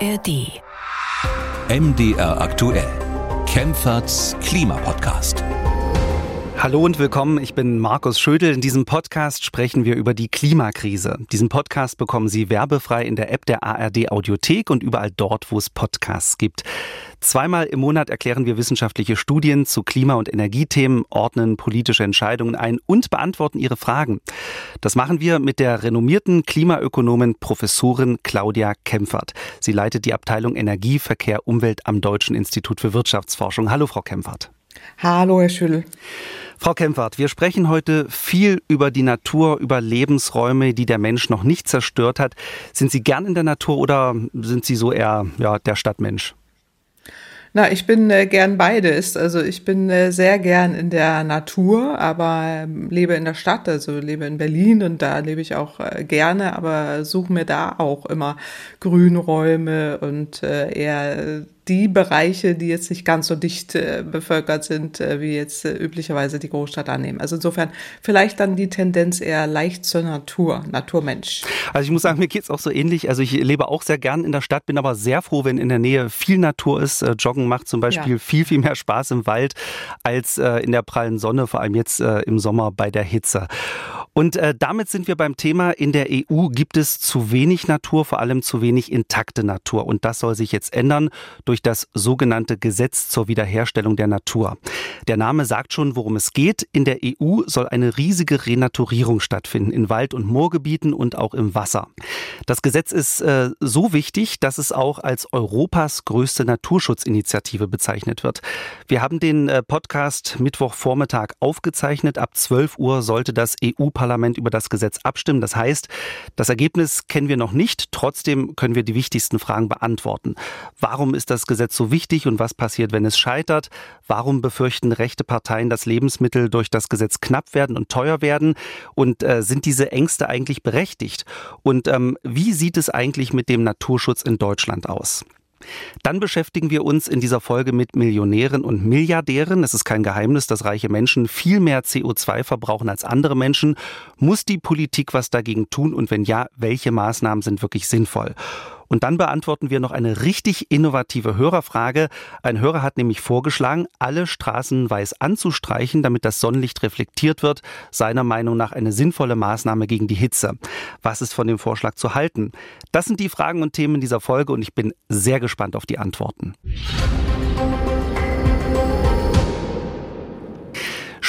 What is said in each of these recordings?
ARD. MDR aktuell. Kempferts Klimapodcast. Hallo und willkommen, ich bin Markus Schödel. In diesem Podcast sprechen wir über die Klimakrise. Diesen Podcast bekommen Sie werbefrei in der App der ARD Audiothek und überall dort, wo es Podcasts gibt. Zweimal im Monat erklären wir wissenschaftliche Studien zu Klima- und Energiethemen, ordnen politische Entscheidungen ein und beantworten Ihre Fragen. Das machen wir mit der renommierten Klimaökonomin Professorin Claudia Kempfert. Sie leitet die Abteilung Energie, Verkehr, Umwelt am Deutschen Institut für Wirtschaftsforschung. Hallo, Frau Kempfert. Hallo, Herr Schüttel. Frau Kempfert, wir sprechen heute viel über die Natur, über Lebensräume, die der Mensch noch nicht zerstört hat. Sind Sie gern in der Natur oder sind Sie so eher ja, der Stadtmensch? Na, ich bin äh, gern beides. Also ich bin äh, sehr gern in der Natur, aber ähm, lebe in der Stadt, also lebe in Berlin und da lebe ich auch äh, gerne, aber suche mir da auch immer Grünräume und äh, eher die Bereiche, die jetzt nicht ganz so dicht äh, bevölkert sind, äh, wie jetzt äh, üblicherweise die Großstadt annehmen. Also insofern vielleicht dann die Tendenz eher leicht zur Natur, Naturmensch. Also ich muss sagen, mir geht's auch so ähnlich. Also ich lebe auch sehr gern in der Stadt, bin aber sehr froh, wenn in der Nähe viel Natur ist. Äh, Joggen macht zum Beispiel ja. viel, viel mehr Spaß im Wald als äh, in der prallen Sonne, vor allem jetzt äh, im Sommer bei der Hitze. Und äh, damit sind wir beim Thema, in der EU gibt es zu wenig Natur, vor allem zu wenig intakte Natur. Und das soll sich jetzt ändern durch das sogenannte Gesetz zur Wiederherstellung der Natur. Der Name sagt schon, worum es geht. In der EU soll eine riesige Renaturierung stattfinden, in Wald- und Moorgebieten und auch im Wasser. Das Gesetz ist äh, so wichtig, dass es auch als Europas größte Naturschutzinitiative bezeichnet wird. Wir haben den äh, Podcast Mittwochvormittag aufgezeichnet. Ab 12 Uhr sollte das EU-Parlament Parlament über das Gesetz abstimmen. Das heißt, das Ergebnis kennen wir noch nicht. Trotzdem können wir die wichtigsten Fragen beantworten. Warum ist das Gesetz so wichtig und was passiert, wenn es scheitert? Warum befürchten rechte Parteien, dass Lebensmittel durch das Gesetz knapp werden und teuer werden? Und äh, sind diese Ängste eigentlich berechtigt? Und ähm, wie sieht es eigentlich mit dem Naturschutz in Deutschland aus? Dann beschäftigen wir uns in dieser Folge mit Millionären und Milliardären. Es ist kein Geheimnis, dass reiche Menschen viel mehr CO2 verbrauchen als andere Menschen. Muss die Politik was dagegen tun? Und wenn ja, welche Maßnahmen sind wirklich sinnvoll? Und dann beantworten wir noch eine richtig innovative Hörerfrage. Ein Hörer hat nämlich vorgeschlagen, alle Straßen weiß anzustreichen, damit das Sonnenlicht reflektiert wird. Seiner Meinung nach eine sinnvolle Maßnahme gegen die Hitze. Was ist von dem Vorschlag zu halten? Das sind die Fragen und Themen dieser Folge und ich bin sehr gespannt auf die Antworten.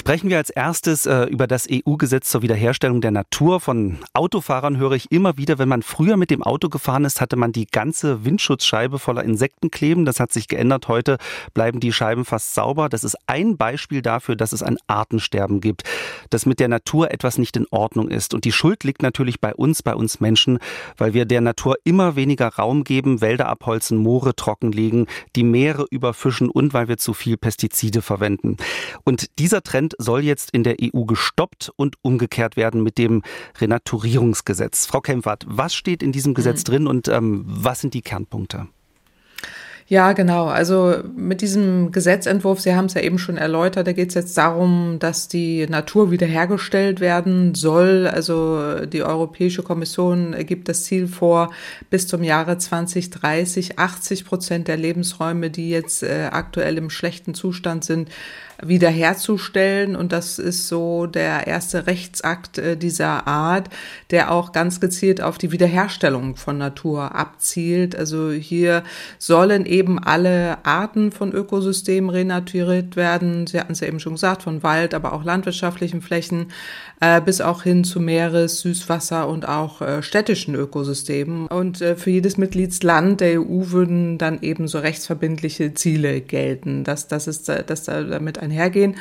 Sprechen wir als erstes äh, über das EU-Gesetz zur Wiederherstellung der Natur. Von Autofahrern höre ich immer wieder, wenn man früher mit dem Auto gefahren ist, hatte man die ganze Windschutzscheibe voller Insekten kleben. Das hat sich geändert. Heute bleiben die Scheiben fast sauber. Das ist ein Beispiel dafür, dass es ein Artensterben gibt, dass mit der Natur etwas nicht in Ordnung ist. Und die Schuld liegt natürlich bei uns, bei uns Menschen, weil wir der Natur immer weniger Raum geben, Wälder abholzen, Moore trockenlegen, die Meere überfischen und weil wir zu viel Pestizide verwenden. Und dieser Trend soll jetzt in der EU gestoppt und umgekehrt werden mit dem Renaturierungsgesetz. Frau Kempfert, was steht in diesem Gesetz mhm. drin und ähm, was sind die Kernpunkte? Ja, genau. Also mit diesem Gesetzentwurf, Sie haben es ja eben schon erläutert, da geht es jetzt darum, dass die Natur wiederhergestellt werden soll. Also die Europäische Kommission gibt das Ziel vor, bis zum Jahre 2030 80 Prozent der Lebensräume, die jetzt äh, aktuell im schlechten Zustand sind, wiederherzustellen. Und das ist so der erste Rechtsakt äh, dieser Art, der auch ganz gezielt auf die Wiederherstellung von Natur abzielt. Also hier sollen eben alle Arten von Ökosystemen renaturiert werden. Sie hatten es ja eben schon gesagt, von Wald, aber auch landwirtschaftlichen Flächen äh, bis auch hin zu Meeres, Süßwasser und auch äh, städtischen Ökosystemen. Und äh, für jedes Mitgliedsland der EU würden dann eben so rechtsverbindliche Ziele gelten, dass, dass, es, dass da damit einhergehen.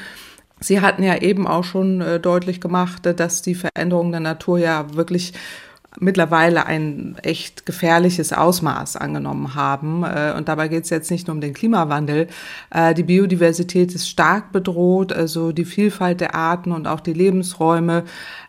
Sie hatten ja eben auch schon äh, deutlich gemacht, dass die Veränderungen der Natur ja wirklich mittlerweile ein echt gefährliches Ausmaß angenommen haben. Äh, und dabei geht es jetzt nicht nur um den Klimawandel. Äh, die Biodiversität ist stark bedroht, also die Vielfalt der Arten und auch die Lebensräume.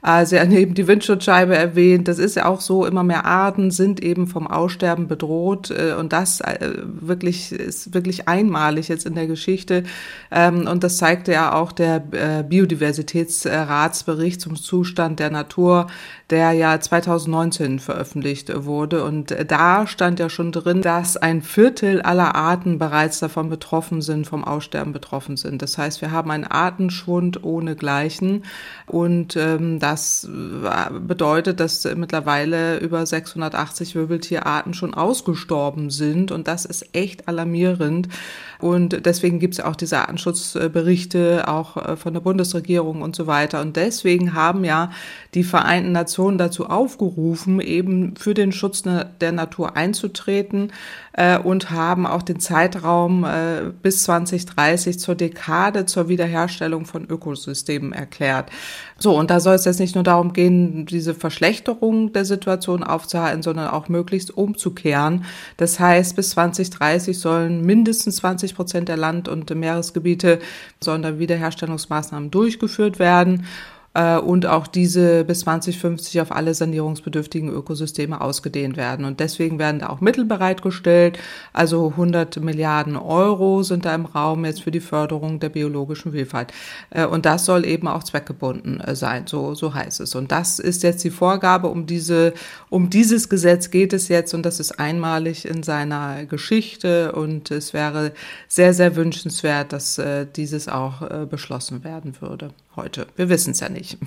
Äh, Sie haben eben die Windschutzscheibe erwähnt. Das ist ja auch so, immer mehr Arten sind eben vom Aussterben bedroht. Und das wirklich ist wirklich einmalig jetzt in der Geschichte. Ähm, und das zeigte ja auch der Biodiversitätsratsbericht zum Zustand der Natur der ja 2019 veröffentlicht wurde. Und da stand ja schon drin, dass ein Viertel aller Arten bereits davon betroffen sind, vom Aussterben betroffen sind. Das heißt, wir haben einen Artenschwund ohnegleichen. Und ähm, das bedeutet, dass mittlerweile über 680 Wirbeltierarten schon ausgestorben sind. Und das ist echt alarmierend. Und deswegen gibt es auch diese Artenschutzberichte auch äh, von der Bundesregierung und so weiter. Und deswegen haben ja die Vereinten Nationen dazu aufgerufen, eben für den Schutz der Natur einzutreten äh, und haben auch den Zeitraum äh, bis 2030 zur Dekade zur Wiederherstellung von Ökosystemen erklärt. So, und da soll es jetzt nicht nur darum gehen, diese Verschlechterung der Situation aufzuhalten, sondern auch möglichst umzukehren. Das heißt, bis 2030 sollen mindestens 20 Prozent der Land- und Meeresgebiete sollen da Wiederherstellungsmaßnahmen durchgeführt werden. Äh, und auch diese bis 2050 auf alle sanierungsbedürftigen Ökosysteme ausgedehnt werden. Und deswegen werden da auch Mittel bereitgestellt. Also 100 Milliarden Euro sind da im Raum jetzt für die Förderung der biologischen Vielfalt. Äh, und das soll eben auch zweckgebunden äh, sein, so, so heißt es. Und das ist jetzt die Vorgabe, um diese, um dieses Gesetz geht es jetzt und das ist einmalig in seiner Geschichte und es wäre sehr, sehr wünschenswert, dass dieses auch beschlossen werden würde heute. Wir wissen es ja nicht.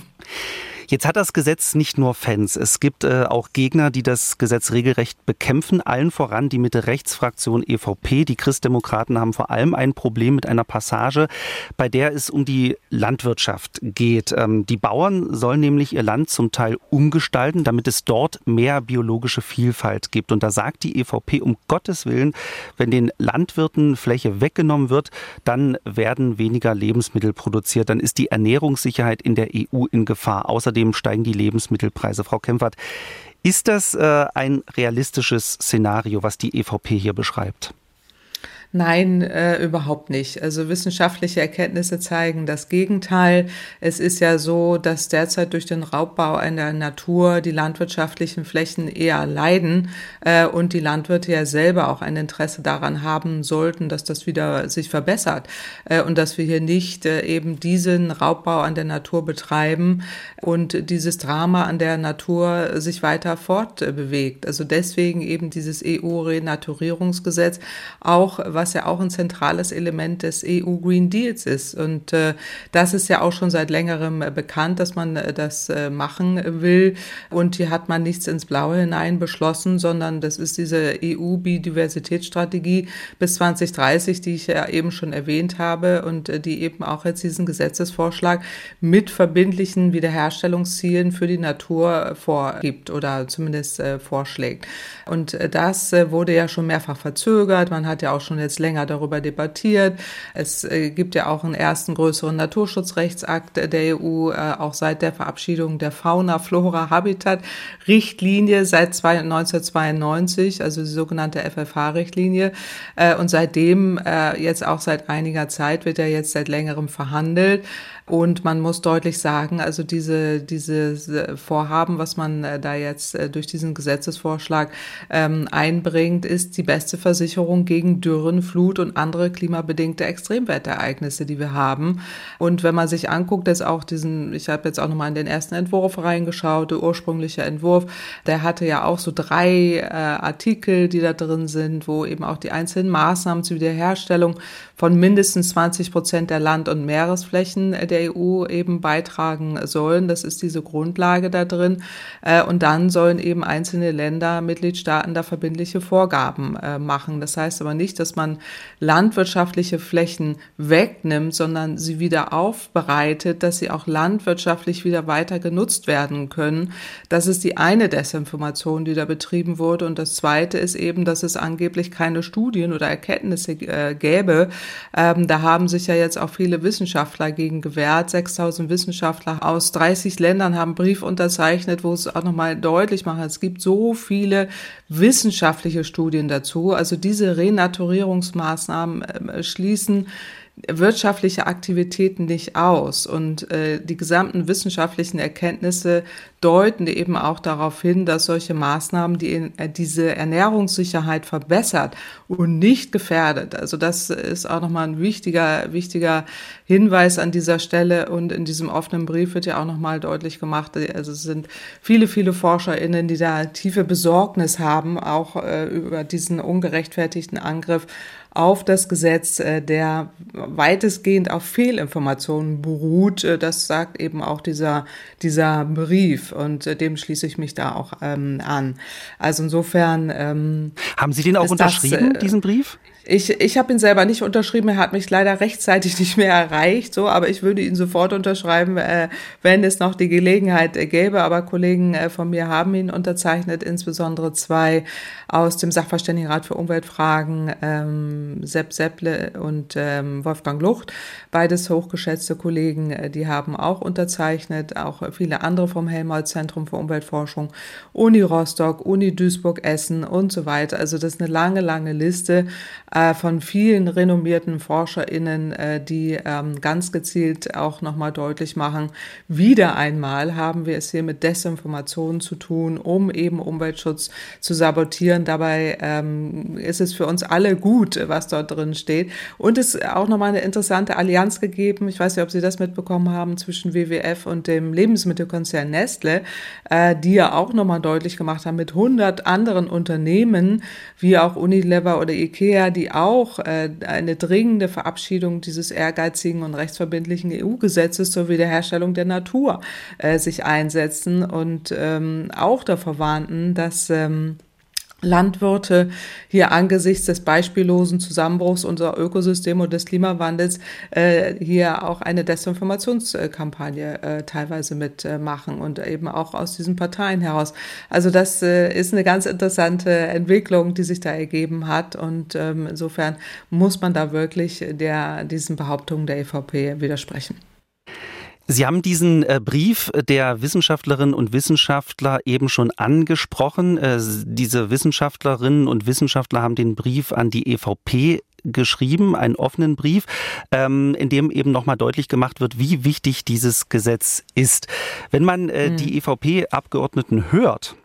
Jetzt hat das Gesetz nicht nur Fans. Es gibt äh, auch Gegner, die das Gesetz regelrecht bekämpfen. Allen voran die Mitte-Rechts-Fraktion EVP. Die Christdemokraten haben vor allem ein Problem mit einer Passage, bei der es um die Landwirtschaft geht. Ähm, die Bauern sollen nämlich ihr Land zum Teil umgestalten, damit es dort mehr biologische Vielfalt gibt. Und da sagt die EVP um Gottes Willen, wenn den Landwirten Fläche weggenommen wird, dann werden weniger Lebensmittel produziert. Dann ist die Ernährungssicherheit in der EU in Gefahr. Außerdem Außerdem steigen die Lebensmittelpreise. Frau Kempfert, ist das äh, ein realistisches Szenario, was die EVP hier beschreibt? Nein, äh, überhaupt nicht. Also wissenschaftliche Erkenntnisse zeigen das Gegenteil. Es ist ja so, dass derzeit durch den Raubbau in der Natur die landwirtschaftlichen Flächen eher leiden äh, und die Landwirte ja selber auch ein Interesse daran haben sollten, dass das wieder sich verbessert äh, und dass wir hier nicht äh, eben diesen Raubbau an der Natur betreiben und dieses Drama an der Natur sich weiter fortbewegt. Also deswegen eben dieses EU-Renaturierungsgesetz auch ja auch ein zentrales Element des EU Green Deals ist. Und äh, das ist ja auch schon seit längerem äh, bekannt, dass man äh, das äh, machen will. Und hier hat man nichts ins Blaue hinein beschlossen, sondern das ist diese EU-Biodiversitätsstrategie bis 2030, die ich ja eben schon erwähnt habe und äh, die eben auch jetzt diesen Gesetzesvorschlag mit verbindlichen Wiederherstellungszielen für die Natur vorgibt oder zumindest äh, vorschlägt. Und das wurde ja schon mehrfach verzögert. Man hat ja auch schon jetzt länger darüber debattiert. Es äh, gibt ja auch einen ersten größeren Naturschutzrechtsakt der EU, auch seit der Verabschiedung der Fauna-Flora-Habitat-Richtlinie seit 1992, also die sogenannte FFH-Richtlinie. Und seitdem, jetzt auch seit einiger Zeit, wird ja jetzt seit längerem verhandelt. Und man muss deutlich sagen, also diese, diese Vorhaben, was man äh, da jetzt äh, durch diesen Gesetzesvorschlag ähm, einbringt, ist die beste Versicherung gegen Dürren, Flut und andere klimabedingte Extremwetterereignisse, die wir haben. Und wenn man sich anguckt, dass auch diesen, ich habe jetzt auch nochmal in den ersten Entwurf reingeschaut, der ursprüngliche Entwurf, der hatte ja auch so drei äh, Artikel, die da drin sind, wo eben auch die einzelnen Maßnahmen zur Wiederherstellung von mindestens 20 Prozent der Land- und Meeresflächen der der EU eben beitragen sollen. Das ist diese Grundlage da drin. Äh, und dann sollen eben einzelne Länder, Mitgliedstaaten da verbindliche Vorgaben äh, machen. Das heißt aber nicht, dass man landwirtschaftliche Flächen wegnimmt, sondern sie wieder aufbereitet, dass sie auch landwirtschaftlich wieder weiter genutzt werden können. Das ist die eine Desinformation, die da betrieben wurde. Und das zweite ist eben, dass es angeblich keine Studien oder Erkenntnisse äh, gäbe. Ähm, da haben sich ja jetzt auch viele Wissenschaftler gegen gewehrt Wert. 6000 Wissenschaftler aus 30 Ländern haben einen Brief unterzeichnet, wo es auch nochmal deutlich macht, es gibt so viele wissenschaftliche Studien dazu. Also diese Renaturierungsmaßnahmen äh, schließen wirtschaftliche Aktivitäten nicht aus. Und äh, die gesamten wissenschaftlichen Erkenntnisse deuten eben auch darauf hin, dass solche Maßnahmen die, äh, diese Ernährungssicherheit verbessert und nicht gefährdet. Also das ist auch nochmal ein wichtiger, wichtiger Hinweis an dieser Stelle. Und in diesem offenen Brief wird ja auch nochmal deutlich gemacht, also es sind viele, viele ForscherInnen, die da tiefe Besorgnis haben, auch äh, über diesen ungerechtfertigten Angriff auf das Gesetz, äh, der weitestgehend auf Fehlinformationen beruht. Äh, das sagt eben auch dieser, dieser Brief und äh, dem schließe ich mich da auch ähm, an. Also insofern. Ähm, Haben Sie den auch unterschrieben, das, diesen Brief? Ich, ich habe ihn selber nicht unterschrieben, er hat mich leider rechtzeitig nicht mehr erreicht, so, aber ich würde ihn sofort unterschreiben, äh, wenn es noch die Gelegenheit äh, gäbe. Aber Kollegen äh, von mir haben ihn unterzeichnet, insbesondere zwei aus dem Sachverständigenrat für Umweltfragen, ähm, Sepp Sepple und ähm, Wolfgang Lucht, beides hochgeschätzte Kollegen, äh, die haben auch unterzeichnet, auch viele andere vom Helmholtz-Zentrum für Umweltforschung, Uni Rostock, Uni Duisburg-Essen und so weiter. Also das ist eine lange, lange Liste von vielen renommierten ForscherInnen, äh, die ähm, ganz gezielt auch nochmal deutlich machen, wieder einmal haben wir es hier mit Desinformationen zu tun, um eben Umweltschutz zu sabotieren. Dabei ähm, ist es für uns alle gut, was dort drin steht. Und es ist auch nochmal eine interessante Allianz gegeben, ich weiß nicht, ob Sie das mitbekommen haben, zwischen WWF und dem Lebensmittelkonzern Nestle, äh, die ja auch nochmal deutlich gemacht haben, mit 100 anderen Unternehmen, wie auch Unilever oder Ikea, die die auch äh, eine dringende Verabschiedung dieses ehrgeizigen und rechtsverbindlichen EU-Gesetzes zur Wiederherstellung der Natur äh, sich einsetzen und ähm, auch davor warnten, dass ähm, Landwirte hier angesichts des beispiellosen Zusammenbruchs unserer Ökosysteme und des Klimawandels äh, hier auch eine Desinformationskampagne äh, teilweise mitmachen äh, und eben auch aus diesen Parteien heraus. Also das äh, ist eine ganz interessante Entwicklung, die sich da ergeben hat und ähm, insofern muss man da wirklich der, diesen Behauptungen der EVP widersprechen. Sie haben diesen äh, Brief der Wissenschaftlerinnen und Wissenschaftler eben schon angesprochen. Äh, diese Wissenschaftlerinnen und Wissenschaftler haben den Brief an die EVP geschrieben, einen offenen Brief, ähm, in dem eben nochmal deutlich gemacht wird, wie wichtig dieses Gesetz ist. Wenn man äh, mhm. die EVP-Abgeordneten hört,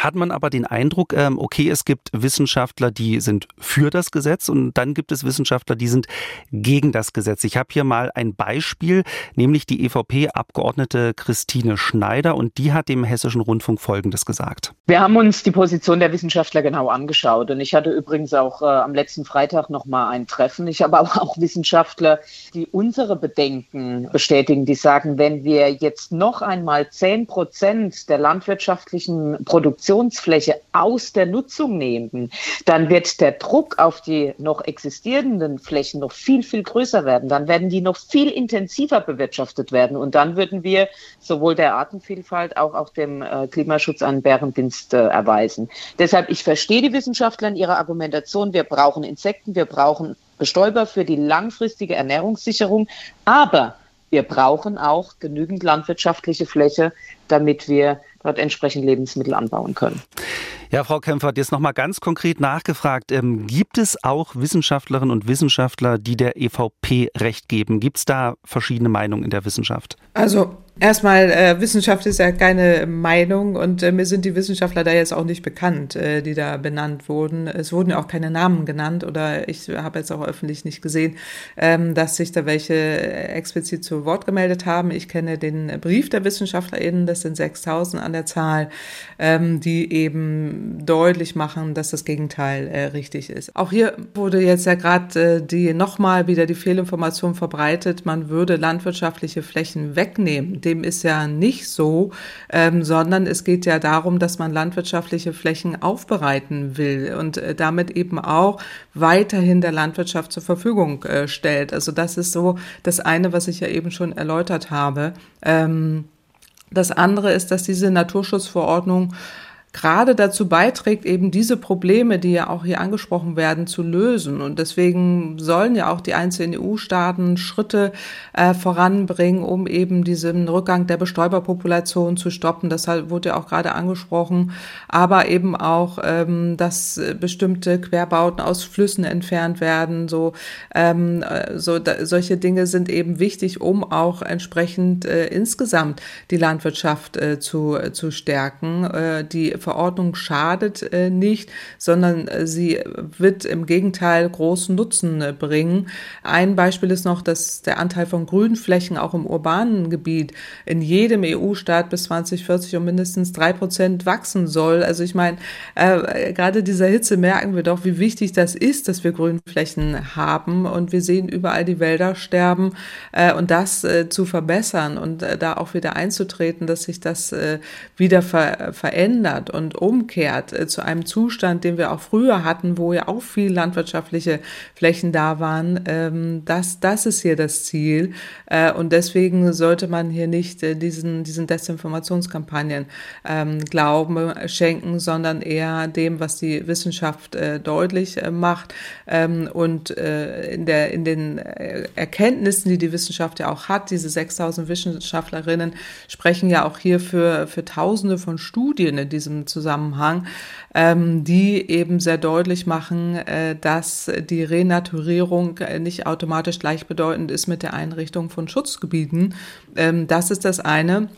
hat man aber den Eindruck, ähm, okay, es gibt Wissenschaftler, die sind für das Gesetz und dann gibt es Wissenschaftler, die sind gegen das Gesetz. Ich habe hier mal ein Beispiel, nämlich die EVP-Abgeordnete Christine Schneider und die hat dem Hessischen Rundfunk Folgendes gesagt. Wir haben uns die Position der Wissenschaftler genau angeschaut und ich hatte übrigens auch äh, am letzten Freitag noch mal ein Treffen. Ich habe aber auch Wissenschaftler, die unsere Bedenken bestätigen, die sagen, wenn wir jetzt noch einmal zehn Prozent der landwirtschaftlichen Produktion Produktionsfläche aus der Nutzung nehmen, dann wird der Druck auf die noch existierenden Flächen noch viel, viel größer werden. Dann werden die noch viel intensiver bewirtschaftet werden. Und dann würden wir sowohl der Artenvielfalt auch auch dem äh, Klimaschutz einen Bärendienst äh, erweisen. Deshalb, ich verstehe die Wissenschaftler in ihrer Argumentation. Wir brauchen Insekten, wir brauchen Bestäuber für die langfristige Ernährungssicherung. Aber wir brauchen auch genügend landwirtschaftliche Fläche, damit wir dort entsprechend Lebensmittel anbauen können. Ja, Frau Kämpfer, jetzt nochmal ganz konkret nachgefragt. Ähm, gibt es auch Wissenschaftlerinnen und Wissenschaftler, die der EVP Recht geben? Gibt es da verschiedene Meinungen in der Wissenschaft? Also Erstmal, äh, Wissenschaft ist ja keine Meinung und äh, mir sind die Wissenschaftler da jetzt auch nicht bekannt, äh, die da benannt wurden. Es wurden ja auch keine Namen genannt oder ich habe jetzt auch öffentlich nicht gesehen, ähm, dass sich da welche explizit zu Wort gemeldet haben. Ich kenne den Brief der WissenschaftlerInnen, das sind 6000 an der Zahl, ähm, die eben deutlich machen, dass das Gegenteil äh, richtig ist. Auch hier wurde jetzt ja gerade äh, die nochmal wieder die Fehlinformation verbreitet, man würde landwirtschaftliche Flächen wegnehmen dem ist ja nicht so, ähm, sondern es geht ja darum, dass man landwirtschaftliche Flächen aufbereiten will und äh, damit eben auch weiterhin der Landwirtschaft zur Verfügung äh, stellt. Also das ist so das eine, was ich ja eben schon erläutert habe. Ähm, das andere ist, dass diese Naturschutzverordnung gerade dazu beiträgt, eben diese Probleme, die ja auch hier angesprochen werden, zu lösen. Und deswegen sollen ja auch die einzelnen EU-Staaten Schritte äh, voranbringen, um eben diesen Rückgang der Bestäuberpopulation zu stoppen. Das wurde ja auch gerade angesprochen. Aber eben auch, ähm, dass bestimmte Querbauten aus Flüssen entfernt werden. So, ähm, so da, solche Dinge sind eben wichtig, um auch entsprechend äh, insgesamt die Landwirtschaft äh, zu, äh, zu stärken. Äh, die Verordnung schadet äh, nicht, sondern äh, sie wird im Gegenteil großen Nutzen äh, bringen. Ein Beispiel ist noch, dass der Anteil von Grünflächen auch im urbanen Gebiet in jedem EU-Staat bis 2040 um mindestens drei Prozent wachsen soll. Also ich meine, gerade dieser Hitze merken wir doch, wie wichtig das ist, dass wir Grünflächen haben und wir sehen überall die Wälder sterben und das zu verbessern und da auch wieder einzutreten, dass sich das wieder ver verändert und umkehrt äh, zu einem Zustand, den wir auch früher hatten, wo ja auch viel landwirtschaftliche Flächen da waren, ähm, das, das ist hier das Ziel. Äh, und deswegen sollte man hier nicht äh, diesen, diesen Desinformationskampagnen ähm, Glauben schenken, sondern eher dem, was die Wissenschaft deutlich macht. Ähm, und in, der, in den Erkenntnissen, die die Wissenschaft ja auch hat, diese 6000 Wissenschaftlerinnen sprechen ja auch hier für, für Tausende von Studien in diesem Zusammenhang, ähm, die eben sehr deutlich machen, äh, dass die Renaturierung äh, nicht automatisch gleichbedeutend ist mit der Einrichtung von Schutzgebieten. Ähm, das ist das eine.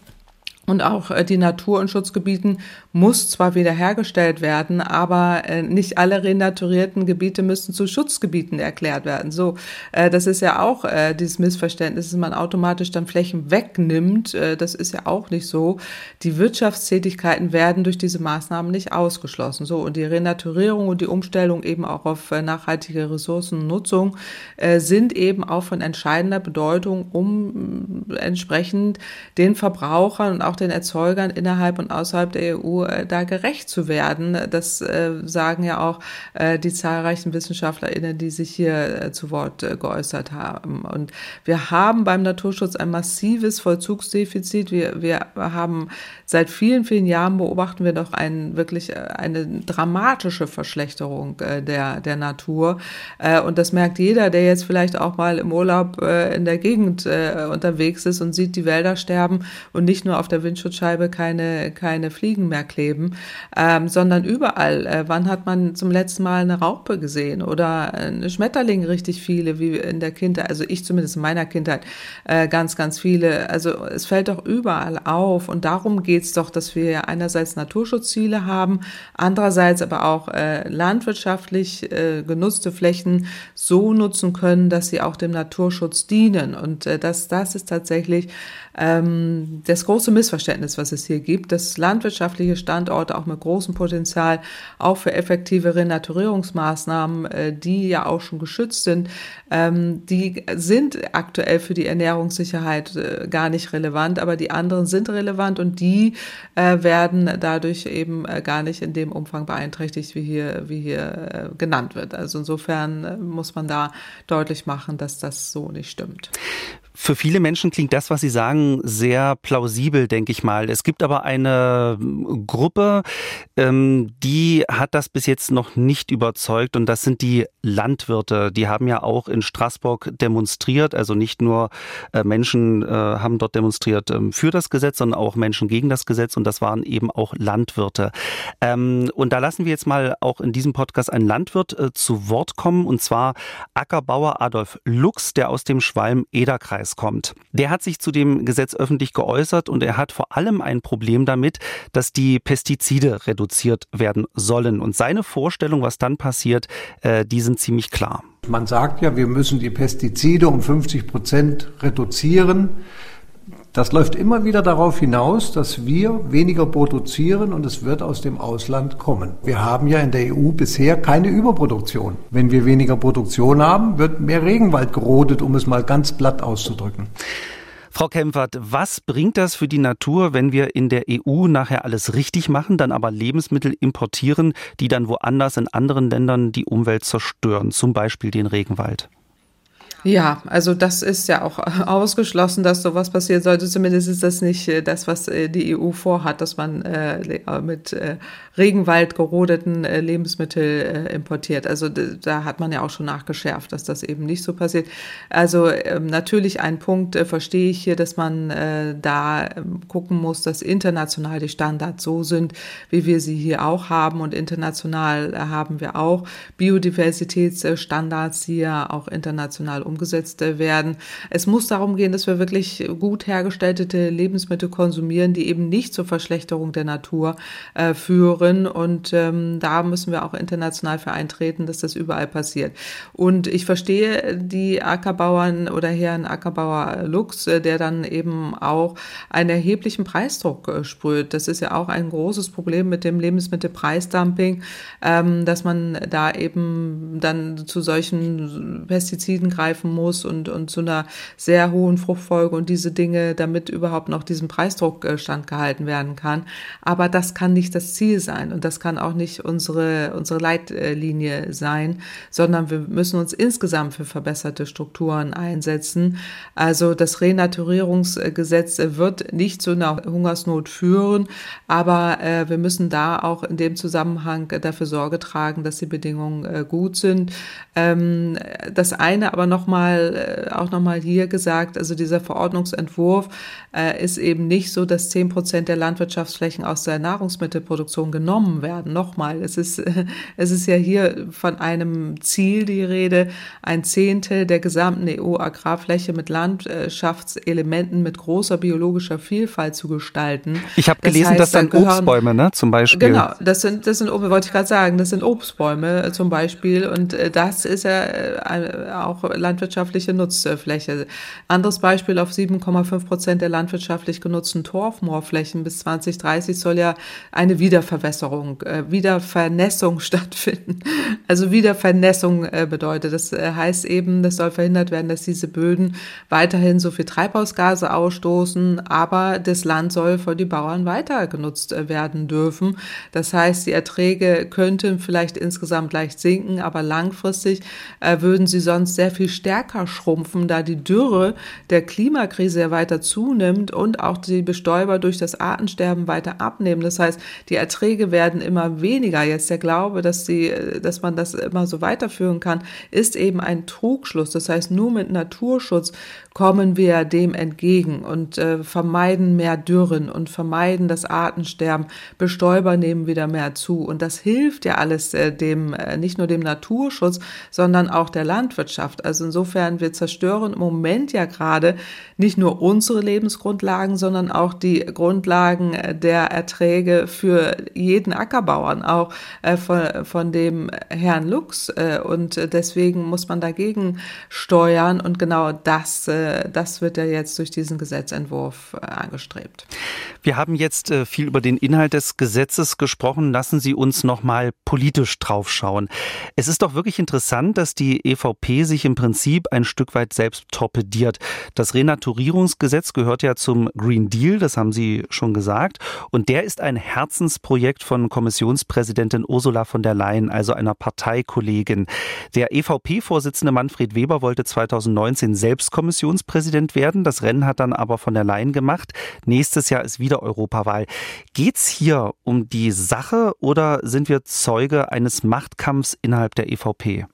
Und auch äh, die Natur- und Schutzgebieten muss zwar wiederhergestellt werden, aber äh, nicht alle renaturierten Gebiete müssen zu Schutzgebieten erklärt werden. So, äh, das ist ja auch dieses Missverständnis, dass man automatisch dann Flächen wegnimmt. Das ist ja auch nicht so. Die Wirtschaftstätigkeiten werden durch diese Maßnahmen nicht ausgeschlossen. So, und die Renaturierung und die Umstellung eben auch auf nachhaltige Ressourcennutzung sind eben auch von entscheidender Bedeutung, um entsprechend den Verbrauchern und auch den Erzeugern innerhalb und außerhalb der EU äh, da gerecht zu werden. Das äh, sagen ja auch äh, die zahlreichen WissenschaftlerInnen, die sich hier äh, zu Wort äh, geäußert haben. Und wir haben beim Naturschutz ein massives Vollzugsdefizit. Wir, wir haben seit vielen, vielen Jahren beobachten wir doch ein, wirklich äh, eine dramatische Verschlechterung der, der Natur. und das merkt jeder, der jetzt vielleicht auch mal im Urlaub in der Gegend unterwegs ist und sieht die Wälder sterben und nicht nur auf der Windschutzscheibe keine, keine Fliegen mehr kleben, ähm, sondern überall. Äh, wann hat man zum letzten Mal eine Raupe gesehen oder eine Schmetterling richtig viele, wie in der Kindheit, also ich zumindest in meiner Kindheit, äh, ganz, ganz viele. Also es fällt doch überall auf und darum geht es doch, dass wir einerseits Naturschutzziele haben, andererseits aber auch äh, landwirtschaftlich äh, genutzte Flächen so nutzen können, dass sie auch dem Naturschutz dienen. Und äh, das, das ist tatsächlich ähm, das große Missverständnis, was es hier gibt, dass landwirtschaftliche Standorte auch mit großem Potenzial auch für effektive Renaturierungsmaßnahmen, äh, die ja auch schon geschützt sind, ähm, die sind aktuell für die Ernährungssicherheit äh, gar nicht relevant, aber die anderen sind relevant und die äh, werden dadurch eben äh, gar nicht in dem Umfang beeinträchtigt, wie hier, wie hier äh, genannt wird. Also insofern äh, muss man da deutlich machen, dass das so nicht stimmt. Für viele Menschen klingt das, was Sie sagen, sehr plausibel, denke ich mal. Es gibt aber eine Gruppe, ähm, die hat das bis jetzt noch nicht überzeugt und das sind die Landwirte. Die haben ja auch in Straßburg demonstriert, also nicht nur äh, Menschen äh, haben dort demonstriert ähm, für das Gesetz, sondern auch Menschen gegen das Gesetz und das waren eben auch Landwirte. Ähm, und da lassen wir jetzt mal auch in diesem Podcast einen Landwirt äh, zu Wort kommen und zwar Ackerbauer Adolf Lux, der aus dem Schwalm-Eder-Kreis Landkreis kommt. Der hat sich zu dem Gesetz öffentlich geäußert und er hat vor allem ein Problem damit, dass die Pestizide reduziert werden sollen. Und seine Vorstellung, was dann passiert, äh, die sind ziemlich klar. Man sagt ja, wir müssen die Pestizide um 50 Prozent reduzieren. Das läuft immer wieder darauf hinaus, dass wir weniger produzieren und es wird aus dem Ausland kommen. Wir haben ja in der EU bisher keine Überproduktion. Wenn wir weniger Produktion haben, wird mehr Regenwald gerodet, um es mal ganz platt auszudrücken. Frau Kempfert, was bringt das für die Natur, wenn wir in der EU nachher alles richtig machen, dann aber Lebensmittel importieren, die dann woanders in anderen Ländern die Umwelt zerstören, zum Beispiel den Regenwald? Ja, also das ist ja auch ausgeschlossen, dass sowas passieren sollte. Zumindest ist das nicht äh, das, was äh, die EU vorhat, dass man äh, mit Regenwald gerodeten Lebensmittel importiert. Also da hat man ja auch schon nachgeschärft, dass das eben nicht so passiert. Also ähm, natürlich ein Punkt verstehe ich hier, dass man da ähm, gucken muss, dass international die Standards so sind, wie wir sie hier auch haben. Und international haben wir auch Biodiversitätsstandards, die ja auch international umgesetzt werden. Es muss darum gehen, dass wir wirklich gut hergestellte Lebensmittel konsumieren, die eben nicht zur Verschlechterung der Natur äh, führen. Und ähm, da müssen wir auch international für eintreten, dass das überall passiert. Und ich verstehe die Ackerbauern oder Herrn Ackerbauer Lux, äh, der dann eben auch einen erheblichen Preisdruck äh, sprüht. Das ist ja auch ein großes Problem mit dem Lebensmittelpreisdumping, ähm, dass man da eben dann zu solchen Pestiziden greifen greifen muss und, und zu einer sehr hohen Fruchtfolge und diese Dinge, damit überhaupt noch diesem Preisdruck äh, standgehalten werden kann. Aber das kann nicht das Ziel sein und das kann auch nicht unsere, unsere Leitlinie sein, sondern wir müssen uns insgesamt für verbesserte Strukturen einsetzen. Also das Renaturierungsgesetz wird nicht zu einer Hungersnot führen, aber äh, wir müssen da auch in dem Zusammenhang dafür Sorge tragen, dass die Bedingungen äh, gut sind. Ähm, das eine aber noch mal, äh, auch nochmal hier gesagt, also dieser Verordnungsentwurf äh, ist eben nicht so, dass zehn Prozent der Landwirtschaftsflächen aus der Nahrungsmittelproduktion genommen werden. Nochmal, es ist, es ist ja hier von einem Ziel die Rede, ein Zehntel der gesamten EU-Agrarfläche mit Landschaftselementen mit großer biologischer Vielfalt zu gestalten. Ich habe gelesen, das heißt, dass dann da Obstbäume, ne, zum Beispiel. Genau, das sind, das sind, wollte ich gerade sagen, das sind Obstbäume äh, zum Beispiel und das ist ja auch landwirtschaftliche Nutzfläche. Anderes Beispiel auf 7,5 Prozent der landwirtschaftlich genutzten Torfmoorflächen bis 2030 soll ja eine Wiederverwässerung, äh, Wiedervernässung stattfinden. Also Wiedervernässung äh, bedeutet, das äh, heißt eben, das soll verhindert werden, dass diese Böden weiterhin so viel Treibhausgase ausstoßen, aber das Land soll für die Bauern weiter genutzt werden dürfen. Das heißt, die Erträge könnten vielleicht insgesamt leicht sinken, aber langfristig würden sie sonst sehr viel stärker schrumpfen, da die Dürre der Klimakrise ja weiter zunimmt und auch die Bestäuber durch das Artensterben weiter abnehmen. Das heißt, die Erträge werden immer weniger. Jetzt der Glaube, dass, die, dass man das immer so weiterführen kann, ist eben ein Trugschluss. Das heißt, nur mit Naturschutz kommen wir dem entgegen und äh, vermeiden mehr Dürren und vermeiden das Artensterben. Bestäuber nehmen wieder mehr zu. Und das hilft ja alles äh, dem, äh, nicht nur dem Naturschutz, sondern auch der Landwirtschaft. Also insofern, wir zerstören im Moment ja gerade nicht nur unsere Lebensgrundlagen, sondern auch die Grundlagen äh, der Erträge für jeden Ackerbauern, auch äh, von, von dem Herrn Lux. Äh, und deswegen muss man dagegen steuern. Und genau das, das wird ja jetzt durch diesen Gesetzentwurf angestrebt. Wir haben jetzt viel über den Inhalt des Gesetzes gesprochen. Lassen Sie uns noch mal politisch draufschauen. Es ist doch wirklich interessant, dass die EVP sich im Prinzip ein Stück weit selbst torpediert. Das Renaturierungsgesetz gehört ja zum Green Deal, das haben Sie schon gesagt. Und der ist ein Herzensprojekt von Kommissionspräsidentin Ursula von der Leyen, also einer Parteikollegin. Der EVP-Vorsitzende Manfred Weber wollte 2019 selbst Kommissionspräsident werden. Das Rennen hat dann aber von der Leyen gemacht. Nächstes Jahr ist wieder Europawahl. Geht's hier um die Sache oder sind wir Zeuge eines Machtkampfs innerhalb der EVP?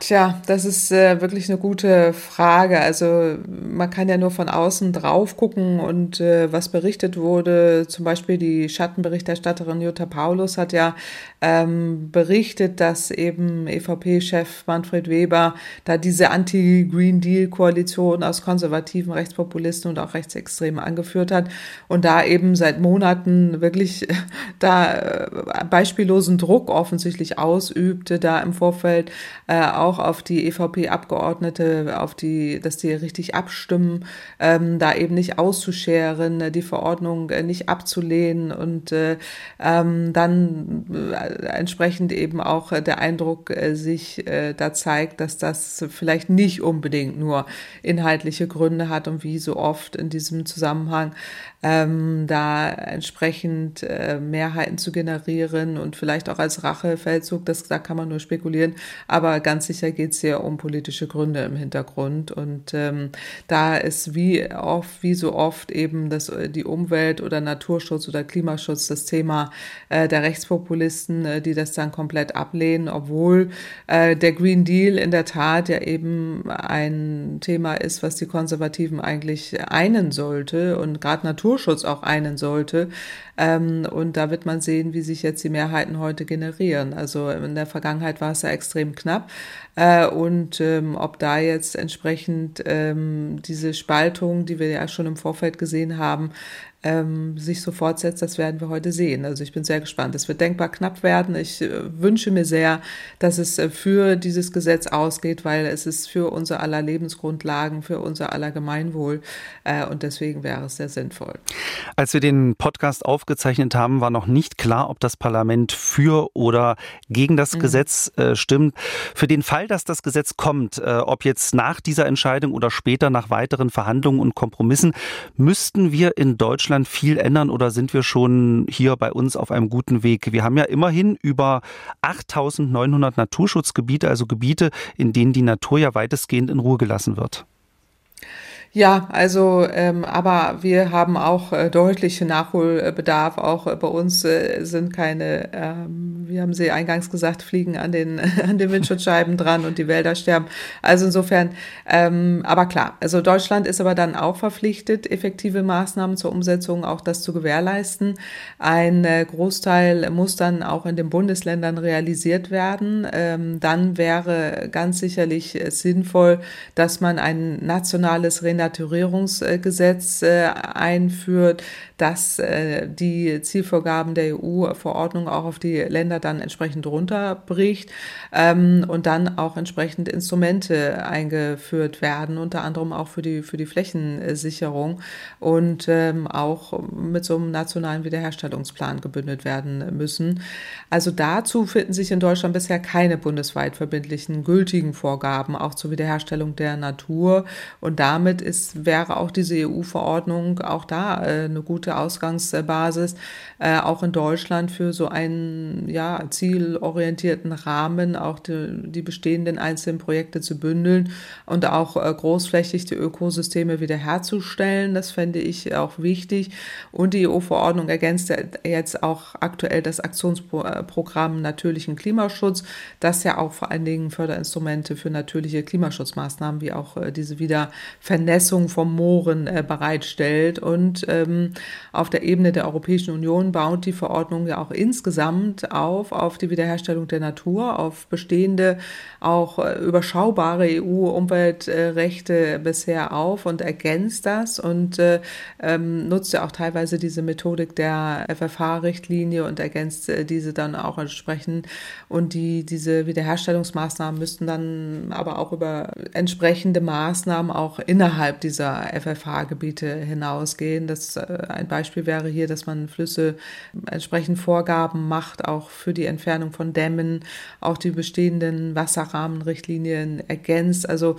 Tja, das ist äh, wirklich eine gute Frage. Also man kann ja nur von außen drauf gucken und äh, was berichtet wurde. Zum Beispiel die Schattenberichterstatterin Jutta Paulus hat ja ähm, berichtet, dass eben EVP-Chef Manfred Weber da diese Anti-Green Deal-Koalition aus konservativen Rechtspopulisten und auch Rechtsextremen angeführt hat und da eben seit Monaten wirklich da äh, beispiellosen Druck offensichtlich ausübte, da im Vorfeld äh, auch auch auf die EVP-Abgeordnete, auf die, dass die richtig abstimmen, ähm, da eben nicht auszuscheren, äh, die Verordnung äh, nicht abzulehnen und äh, ähm, dann äh, entsprechend eben auch der Eindruck äh, sich äh, da zeigt, dass das vielleicht nicht unbedingt nur inhaltliche Gründe hat und wie so oft in diesem Zusammenhang ähm, da entsprechend äh, Mehrheiten zu generieren und vielleicht auch als Rachefeldzug, das, da kann man nur spekulieren, aber ganz sicher sicher geht es hier um politische Gründe im Hintergrund. Und ähm, da ist wie oft, wie so oft eben das, die Umwelt oder Naturschutz oder Klimaschutz das Thema äh, der Rechtspopulisten, äh, die das dann komplett ablehnen, obwohl äh, der Green Deal in der Tat ja eben ein Thema ist, was die Konservativen eigentlich einen sollte und gerade Naturschutz auch einen sollte. Ähm, und da wird man sehen, wie sich jetzt die Mehrheiten heute generieren. Also in der Vergangenheit war es ja extrem knapp. Äh, und ähm, ob da jetzt entsprechend ähm, diese Spaltung, die wir ja schon im Vorfeld gesehen haben, ähm, sich so fortsetzt, das werden wir heute sehen. Also ich bin sehr gespannt. Es wird denkbar knapp werden. Ich äh, wünsche mir sehr, dass es äh, für dieses Gesetz ausgeht, weil es ist für unser aller Lebensgrundlagen, für unser aller Gemeinwohl äh, und deswegen wäre es sehr sinnvoll. Als wir den Podcast aufgezeichnet haben, war noch nicht klar, ob das Parlament für oder gegen das mhm. Gesetz äh, stimmt. Für den Fall, dass das Gesetz kommt, äh, ob jetzt nach dieser Entscheidung oder später nach weiteren Verhandlungen und Kompromissen, müssten wir in Deutschland Deutschland viel ändern oder sind wir schon hier bei uns auf einem guten Weg? Wir haben ja immerhin über 8900 Naturschutzgebiete, also Gebiete, in denen die Natur ja weitestgehend in Ruhe gelassen wird. Ja, also, ähm, aber wir haben auch äh, deutliche Nachholbedarf. Auch äh, bei uns äh, sind keine, ähm, wie haben Sie eingangs gesagt, Fliegen an den, an den Windschutzscheiben dran und die Wälder sterben. Also insofern, ähm, aber klar, also Deutschland ist aber dann auch verpflichtet, effektive Maßnahmen zur Umsetzung auch das zu gewährleisten. Ein äh, Großteil muss dann auch in den Bundesländern realisiert werden. Ähm, dann wäre ganz sicherlich äh, sinnvoll, dass man ein nationales Rennen Renaturierungsgesetz äh, einführt, dass äh, die Zielvorgaben der EU-Verordnung auch auf die Länder dann entsprechend runterbricht ähm, und dann auch entsprechend Instrumente eingeführt werden, unter anderem auch für die, für die Flächensicherung und ähm, auch mit so einem nationalen Wiederherstellungsplan gebündelt werden müssen. Also dazu finden sich in Deutschland bisher keine bundesweit verbindlichen gültigen Vorgaben, auch zur Wiederherstellung der Natur. Und damit ist, wäre auch diese EU-Verordnung auch da äh, eine gute Ausgangsbasis, äh, auch in Deutschland für so einen ja, zielorientierten Rahmen, auch die, die bestehenden einzelnen Projekte zu bündeln und auch äh, großflächig die Ökosysteme wiederherzustellen. Das fände ich auch wichtig. Und die EU-Verordnung ergänzt jetzt auch aktuell das Aktionsprogramm natürlichen Klimaschutz, das ja auch vor allen Dingen Förderinstrumente für natürliche Klimaschutzmaßnahmen wie auch äh, diese Wiedervernässung von Mooren äh, bereitstellt. Und ähm, auf der Ebene der Europäischen Union baut die Verordnung ja auch insgesamt auf, auf die Wiederherstellung der Natur, auf bestehende, auch äh, überschaubare EU-Umweltrechte bisher auf und ergänzt das und äh, ähm, nutzt ja auch teilweise diese Methodik der FFH-Richtlinie und ergänzt äh, diese dann auch entsprechend. Und die, diese Wiederherstellungsmaßnahmen müssten dann aber auch über entsprechende Maßnahmen auch innerhalb dieser FFH-Gebiete hinausgehen. Das äh, ein Beispiel wäre hier, dass man Flüsse entsprechend Vorgaben macht, auch für die Entfernung von Dämmen, auch die bestehenden Wasserrahmenrichtlinien ergänzt. Also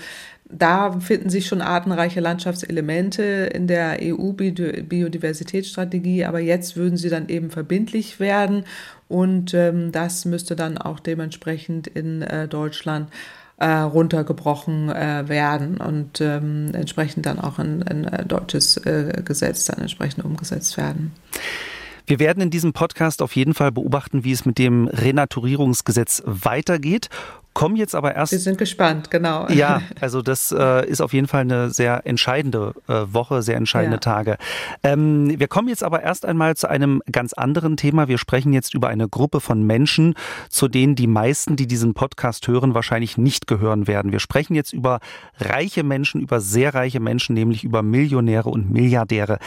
da finden sich schon artenreiche Landschaftselemente in der EU-Biodiversitätsstrategie, aber jetzt würden sie dann eben verbindlich werden und ähm, das müsste dann auch dementsprechend in äh, Deutschland äh, runtergebrochen äh, werden und ähm, entsprechend dann auch in ein äh, deutsches äh, Gesetz dann entsprechend umgesetzt werden. Wir werden in diesem Podcast auf jeden Fall beobachten, wie es mit dem Renaturierungsgesetz weitergeht kommen jetzt aber erst. Wir sind gespannt, genau. Ja, also das äh, ist auf jeden Fall eine sehr entscheidende äh, Woche, sehr entscheidende ja. Tage. Ähm, wir kommen jetzt aber erst einmal zu einem ganz anderen Thema. Wir sprechen jetzt über eine Gruppe von Menschen, zu denen die meisten, die diesen Podcast hören, wahrscheinlich nicht gehören werden. Wir sprechen jetzt über reiche Menschen, über sehr reiche Menschen, nämlich über Millionäre und Milliardäre.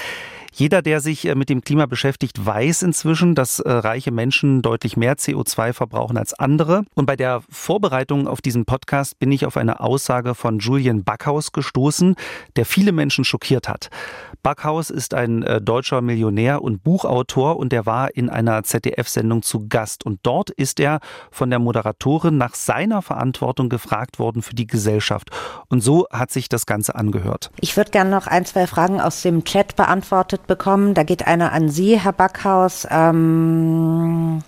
Jeder, der sich äh, mit dem Klima beschäftigt, weiß inzwischen, dass äh, reiche Menschen deutlich mehr CO2 verbrauchen als andere. Und bei der Vorbereitung auf diesen Podcast bin ich auf eine Aussage von Julian Backhaus gestoßen, der viele Menschen schockiert hat. Backhaus ist ein äh, deutscher Millionär und Buchautor und der war in einer ZDF-Sendung zu Gast. Und dort ist er von der Moderatorin nach seiner Verantwortung gefragt worden für die Gesellschaft. Und so hat sich das Ganze angehört. Ich würde gerne noch ein, zwei Fragen aus dem Chat beantwortet bekommen. Da geht einer an Sie, Herr Backhaus. Ähm,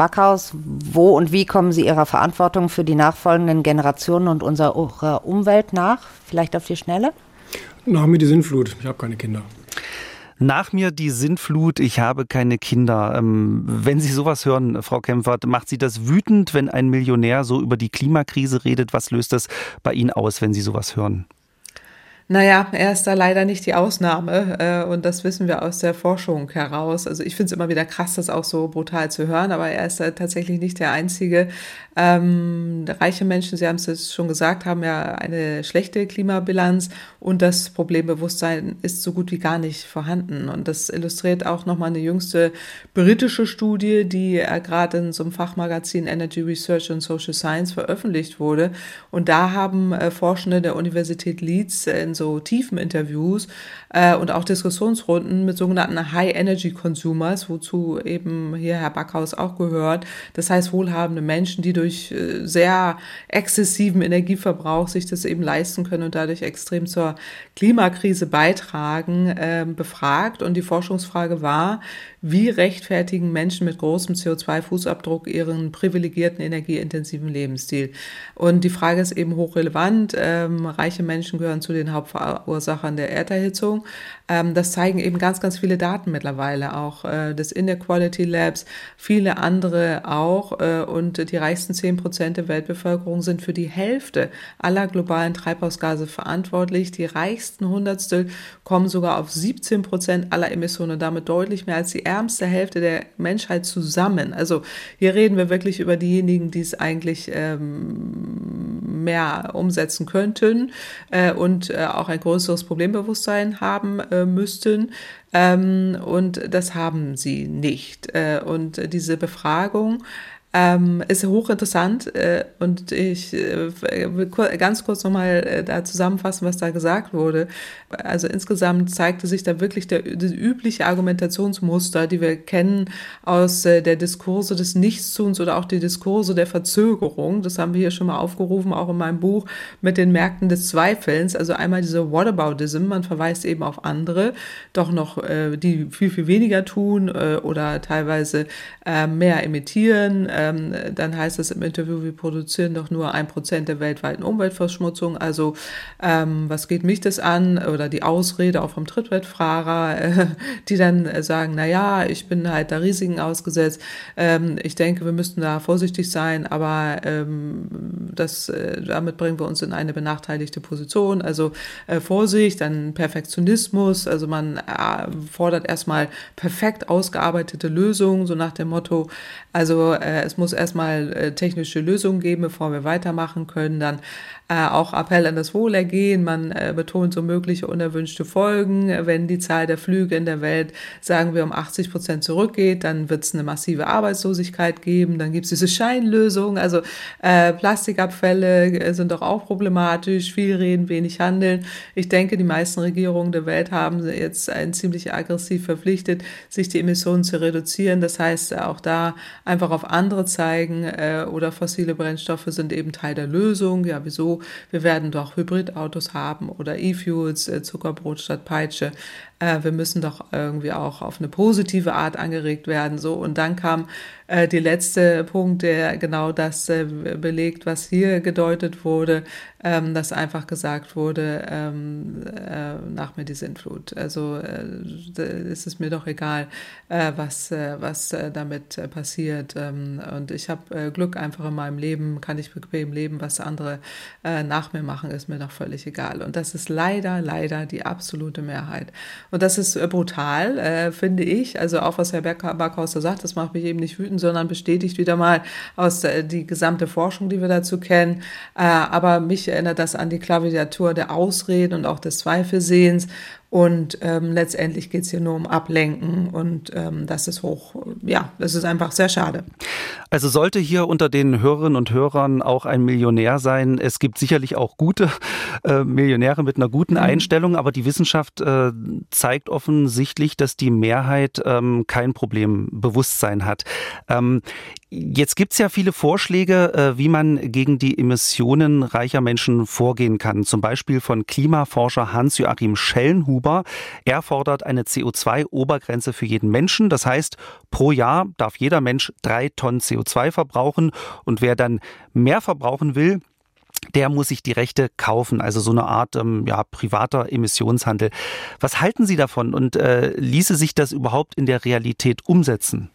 Backhaus, wo und wie kommen Sie Ihrer Verantwortung für die nachfolgenden Generationen und unserer Umwelt nach? Vielleicht auf die Schnelle? Nach mir die Sinnflut. Ich habe keine Kinder. Nach mir die Sintflut, ich habe keine Kinder. Ähm, wenn Sie sowas hören, Frau Kempfert, macht Sie das wütend, wenn ein Millionär so über die Klimakrise redet? Was löst das bei Ihnen aus, wenn Sie sowas hören? Naja, er ist da leider nicht die Ausnahme äh, und das wissen wir aus der Forschung heraus. Also ich finde es immer wieder krass, das auch so brutal zu hören, aber er ist äh, tatsächlich nicht der Einzige. Ähm, reiche Menschen, Sie haben es schon gesagt, haben ja eine schlechte Klimabilanz und das Problembewusstsein ist so gut wie gar nicht vorhanden. Und das illustriert auch nochmal eine jüngste britische Studie, die äh, gerade in so einem Fachmagazin Energy Research and Social Science veröffentlicht wurde. Und da haben äh, Forschende der Universität Leeds in so tiefen Interviews äh, und auch Diskussionsrunden mit sogenannten High Energy Consumers, wozu eben hier Herr Backhaus auch gehört. Das heißt wohlhabende Menschen, die durch äh, sehr exzessiven Energieverbrauch sich das eben leisten können und dadurch extrem zur Klimakrise beitragen, äh, befragt. Und die Forschungsfrage war, wie rechtfertigen Menschen mit großem CO2-Fußabdruck ihren privilegierten, energieintensiven Lebensstil? Und die Frage ist eben hochrelevant. Ähm, reiche Menschen gehören zu den Hauptverursachern der Erderhitzung. Ähm, das zeigen eben ganz, ganz viele Daten mittlerweile, auch äh, des Inequality Labs, viele andere auch. Äh, und die reichsten zehn Prozent der Weltbevölkerung sind für die Hälfte aller globalen Treibhausgase verantwortlich. Die reichsten Hundertstel kommen sogar auf 17 Prozent aller Emissionen und damit deutlich mehr als die ärmste Hälfte der Menschheit zusammen. Also hier reden wir wirklich über diejenigen, die es eigentlich ähm, mehr umsetzen könnten äh, und äh, auch ein größeres Problembewusstsein haben äh, müssten. Ähm, und das haben sie nicht. Äh, und diese Befragung ähm, ist hochinteressant äh, und ich äh, will ganz kurz nochmal äh, da zusammenfassen, was da gesagt wurde. Also insgesamt zeigte sich da wirklich der, das übliche Argumentationsmuster, die wir kennen aus äh, der Diskurse des Nichtstuns oder auch die Diskurse der Verzögerung. Das haben wir hier schon mal aufgerufen, auch in meinem Buch mit den Märkten des Zweifelns. Also einmal diese Whataboutism, man verweist eben auf andere, doch noch äh, die viel, viel weniger tun äh, oder teilweise äh, mehr emittieren ähm, dann heißt es im Interview, wir produzieren doch nur ein Prozent der weltweiten Umweltverschmutzung. Also ähm, was geht mich das an? Oder die Ausrede auch vom Trittbrettfahrer, äh, die dann sagen, na ja, ich bin halt da Risiken ausgesetzt. Ähm, ich denke, wir müssten da vorsichtig sein, aber ähm, das, äh, damit bringen wir uns in eine benachteiligte Position. Also äh, Vorsicht, dann Perfektionismus. Also man äh, fordert erstmal perfekt ausgearbeitete Lösungen, so nach dem Motto, also äh, es muss erstmal äh, technische Lösungen geben, bevor wir weitermachen können. Dann äh, auch Appell an das Wohlergehen. Man äh, betont so mögliche unerwünschte Folgen. Wenn die Zahl der Flüge in der Welt, sagen wir, um 80 Prozent zurückgeht, dann wird es eine massive Arbeitslosigkeit geben. Dann gibt es diese Scheinlösung. Also äh, Plastikabfälle äh, sind doch auch problematisch. Viel reden, wenig handeln. Ich denke, die meisten Regierungen der Welt haben jetzt ein ziemlich aggressiv verpflichtet, sich die Emissionen zu reduzieren. Das heißt, auch da einfach auf andere zeigen äh, oder fossile Brennstoffe sind eben Teil der Lösung. Ja, wieso wir werden doch Hybridautos haben oder E-Fuels, äh, Zuckerbrot statt Peitsche. Äh, wir müssen doch irgendwie auch auf eine positive Art angeregt werden. So und dann kam äh, der letzte Punkt, der genau das äh, belegt, was hier gedeutet wurde, ähm, dass einfach gesagt wurde, ähm, äh, nach mir die Sintflut. Also äh, ist es mir doch egal, äh, was, äh, was äh, damit passiert. Ähm, und ich habe Glück einfach in meinem Leben, kann ich bequem leben, was andere nach mir machen, ist mir doch völlig egal. Und das ist leider, leider die absolute Mehrheit. Und das ist äh, brutal, äh, finde ich. Also auch was Herr Berghauser sagt, das macht mich eben nicht wütend, sondern bestätigt wieder mal aus äh, die gesamte Forschung, die wir dazu kennen. Äh, aber mich erinnert das an die Klaviatur der Ausreden und auch des Zweifelsehens. Und ähm, letztendlich geht es hier nur um Ablenken und ähm, das ist hoch, ja, das ist einfach sehr schade. Also sollte hier unter den Hörerinnen und Hörern auch ein Millionär sein. Es gibt sicherlich auch gute äh, Millionäre mit einer guten mhm. Einstellung, aber die Wissenschaft äh, zeigt offensichtlich, dass die Mehrheit ähm, kein Problembewusstsein hat. Jetzt gibt es ja viele Vorschläge, äh, wie man gegen die Emissionen reicher Menschen vorgehen kann. Zum Beispiel von Klimaforscher Hans-Joachim Schellenhuber. Er fordert eine CO2-Obergrenze für jeden Menschen. Das heißt, pro Jahr darf jeder Mensch drei Tonnen CO2 verbrauchen. Und wer dann mehr verbrauchen will, der muss sich die Rechte kaufen, also so eine Art ähm, ja, privater Emissionshandel. Was halten Sie davon und äh, ließe sich das überhaupt in der Realität umsetzen?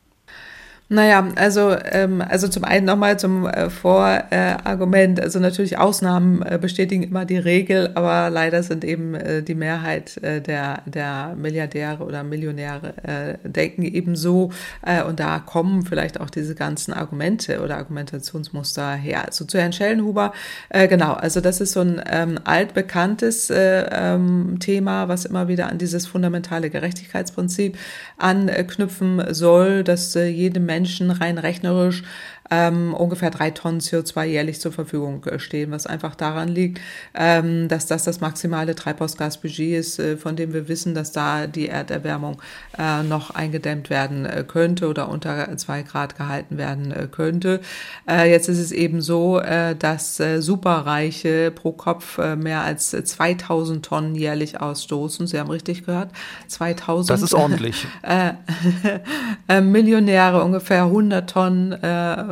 Naja, also, ähm, also zum einen nochmal zum äh, Vorargument. Äh, also natürlich Ausnahmen äh, bestätigen immer die Regel, aber leider sind eben äh, die Mehrheit äh, der, der Milliardäre oder Millionäre äh, denken eben so. Äh, und da kommen vielleicht auch diese ganzen Argumente oder Argumentationsmuster her. Also zu Herrn Schellenhuber, äh, genau, also das ist so ein ähm, altbekanntes äh, ähm, Thema, was immer wieder an dieses fundamentale Gerechtigkeitsprinzip anknüpfen soll, dass äh, jedem Menschen rein rechnerisch ähm, ungefähr drei Tonnen CO2 jährlich zur Verfügung äh, stehen, was einfach daran liegt, ähm, dass das das maximale Treibhausgasbudget ist, äh, von dem wir wissen, dass da die Erderwärmung äh, noch eingedämmt werden äh, könnte oder unter zwei Grad gehalten werden äh, könnte. Äh, jetzt ist es eben so, dass Superreiche pro Kopf mehr als 2000 Tonnen jährlich ausstoßen. Sie haben richtig gehört, 2000. Das ist ordentlich. Millionäre ungefähr 100 Tonnen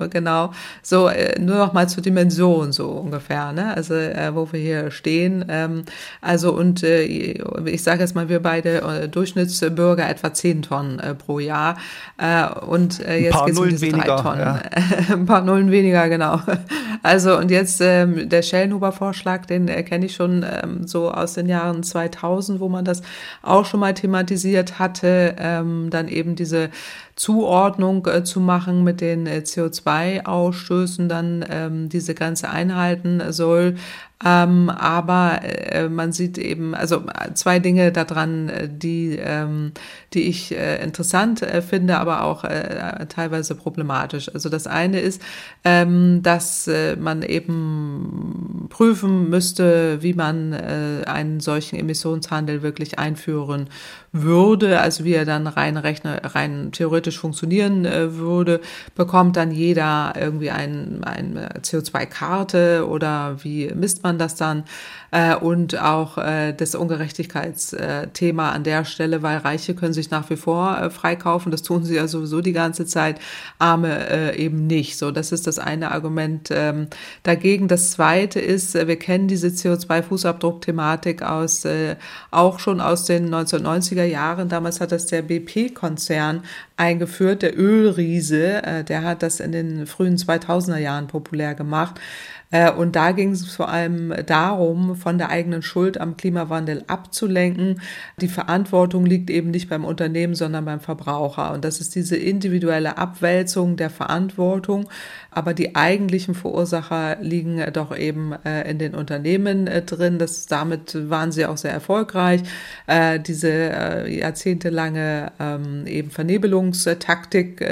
genau. So, äh, nur noch mal zur Dimension so ungefähr, ne? Also, äh, wo wir hier stehen. Ähm, also, und äh, ich sage jetzt mal, wir beide Durchschnittsbürger etwa 10 Tonnen pro Jahr. Und jetzt geht es um diese weniger, drei Tonnen. Ja. Ein paar Nullen weniger, genau. Also, und jetzt ähm, der Schellenhuber-Vorschlag, den äh, kenne ich schon ähm, so aus den Jahren 2000, wo man das auch schon mal thematisiert hatte. Ähm, dann eben diese Zuordnung äh, zu machen mit den äh, CO2-Ausstößen, dann ähm, diese ganze einhalten soll. Ähm, aber äh, man sieht eben, also zwei Dinge daran, äh, die, ähm, die ich äh, interessant äh, finde, aber auch äh, teilweise problematisch. Also das eine ist, ähm, dass äh, man eben prüfen müsste, wie man äh, einen solchen Emissionshandel wirklich einführen würde, also wie er dann rein rechne, rein theoretisch funktionieren äh, würde, bekommt dann jeder irgendwie ein, eine CO2-Karte oder wie misst man das dann? Äh, und auch äh, das Ungerechtigkeitsthema an der Stelle, weil Reiche können sich nach wie vor äh, freikaufen, das tun sie ja sowieso die ganze Zeit, Arme äh, eben nicht. So, das ist das eine Argument ähm, dagegen. Das zweite ist, äh, wir kennen diese CO2-Fußabdruck-Thematik aus, äh, auch schon aus den 1990er Jahren. Damals hat das der BP-Konzern eingeführt, der Ölriese, äh, der hat das in den frühen 2000er Jahren populär gemacht. Äh, und da ging es vor allem darum, von der eigenen Schuld am Klimawandel abzulenken. Die Verantwortung liegt eben nicht beim Unternehmen, sondern beim Verbraucher. Und das ist diese individuelle Abwälzung der Verantwortung. Aber die eigentlichen Verursacher liegen doch eben äh, in den Unternehmen äh, drin. Das, damit waren sie auch sehr erfolgreich. diese jahrzehntelange ähm, eben Vernebelungstaktik,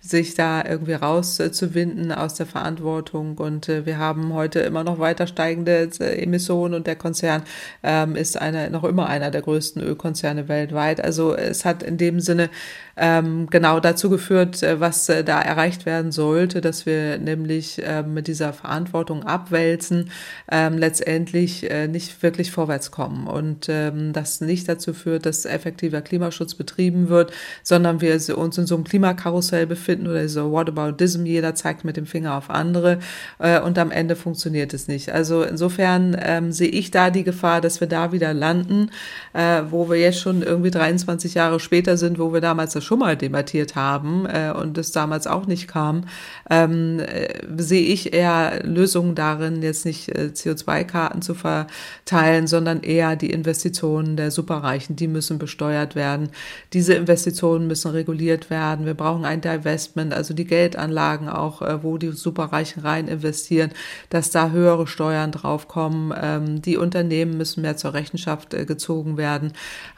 sich da irgendwie rauszuwinden aus der Verantwortung. Und wir haben heute immer noch weiter steigende äh, Emissionen und der Konzern ähm, ist einer, noch immer einer der größten Ölkonzerne weltweit. Also es hat in dem Sinne ähm, genau dazu geführt, äh, was äh, da erreicht werden sollte, dass wir nämlich äh, mit dieser Verantwortung abwälzen, ähm, letztendlich äh, nicht wirklich vorwärts kommen. Und ähm, das nicht dazu führt, dass effektiver Klimaschutz betrieben wird, sondern wir uns in so einem Klimakarussell befinden oder so Whataboutism, jeder zeigt mit dem Finger auf andere äh, und am Ende funktioniert es nicht. Also insofern ähm, sehe ich da die Gefahr, dass wir da wieder landen, äh, wo wir jetzt schon irgendwie 23 Jahre später sind, wo wir damals das schon mal debattiert haben äh, und es damals auch nicht kam, ähm, äh, sehe ich eher Lösungen darin, jetzt nicht äh, CO2-Karten zu verteilen, sondern eher die Investitionen der Superreichen, die müssen besteuert werden. Diese Investitionen müssen reguliert werden. Wir brauchen ein Divestment, also die Geldanlagen auch, äh, wo die Superreichen rein investieren, dass da höhere Steuern draufkommen. Ähm, die Unternehmen müssen mehr zur Rechenschaft äh, gezogen werden.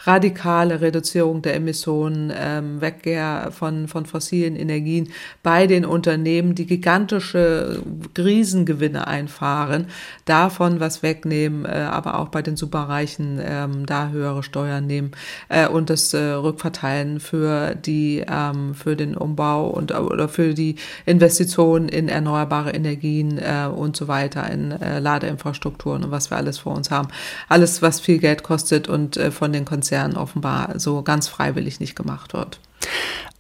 Radikale Reduzierung der Emissionen, ähm, Wegkehr von, von fossilen Energien bei den Unternehmen, die gigantische Riesengewinne einfahren, davon was wegnehmen, äh, aber auch bei den Superreichen ähm, da höhere Steuern nehmen äh, und das äh, rückverteilen für die ähm, für den Umbau und oder für die Investitionen in erneuerbare Energien äh, und so weiter, in äh, Ladeinfrastrukturen und was wir alles vor uns haben. Alles, was viel Geld kostet und äh, von den Konzernen offenbar so ganz freiwillig nicht gemacht wird.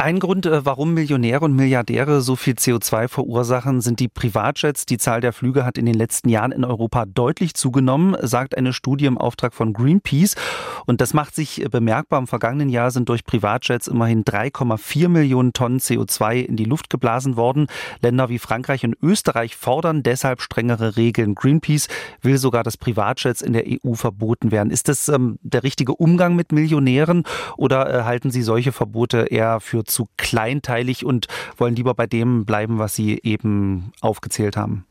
Ein Grund, äh, warum Millionäre und Milliardäre so viel CO2 verursachen, sind die Privatjets. Die Zahl der Flüge hat in den letzten Jahren in Europa deutlich zugenommen, sagt eine Studie im Auftrag von Greenpeace. Und das macht sich bemerkbar. Im vergangenen Jahr sind durch Privatjets immerhin 3,4 Millionen Tonnen CO2 in die Luft geblasen worden. Länder wie Frankreich und Österreich fordern deshalb strengere Regeln. Greenpeace will sogar, dass Privatjets in der EU verboten werden. Ist das ähm, der richtige Umgang mit Millionären oder äh, halten Sie solche Verbote eher für zu kleinteilig und wollen lieber bei dem bleiben, was Sie eben aufgezählt haben?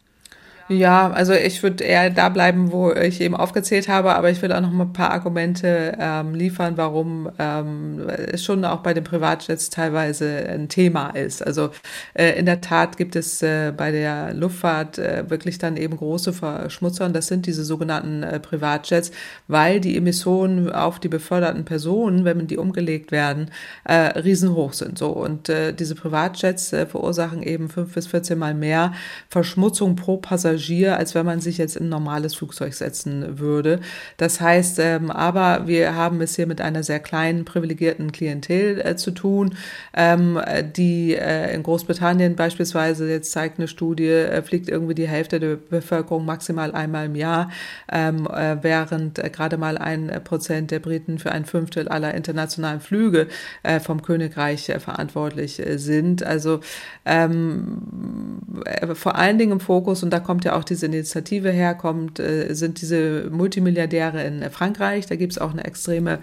Ja, also ich würde eher da bleiben, wo ich eben aufgezählt habe, aber ich will auch noch mal ein paar Argumente ähm, liefern, warum ähm, es schon auch bei den Privatjets teilweise ein Thema ist. Also äh, in der Tat gibt es äh, bei der Luftfahrt äh, wirklich dann eben große Verschmutzer und das sind diese sogenannten äh, Privatjets, weil die Emissionen auf die beförderten Personen, wenn die umgelegt werden, äh, riesenhoch sind. So und äh, diese Privatjets verursachen eben fünf bis 14 Mal mehr Verschmutzung pro Passagier Passagier, als wenn man sich jetzt in ein normales Flugzeug setzen würde. Das heißt, ähm, aber wir haben es hier mit einer sehr kleinen, privilegierten Klientel äh, zu tun, ähm, die äh, in Großbritannien beispielsweise, jetzt zeigt eine Studie, äh, fliegt irgendwie die Hälfte der Bevölkerung maximal einmal im Jahr, ähm, äh, während äh, gerade mal ein Prozent der Briten für ein Fünftel aller internationalen Flüge äh, vom Königreich verantwortlich sind. Also ähm, vor allen Dingen im Fokus, und da kommt ja ja auch diese Initiative herkommt, äh, sind diese Multimilliardäre in Frankreich. Da gibt es auch eine extreme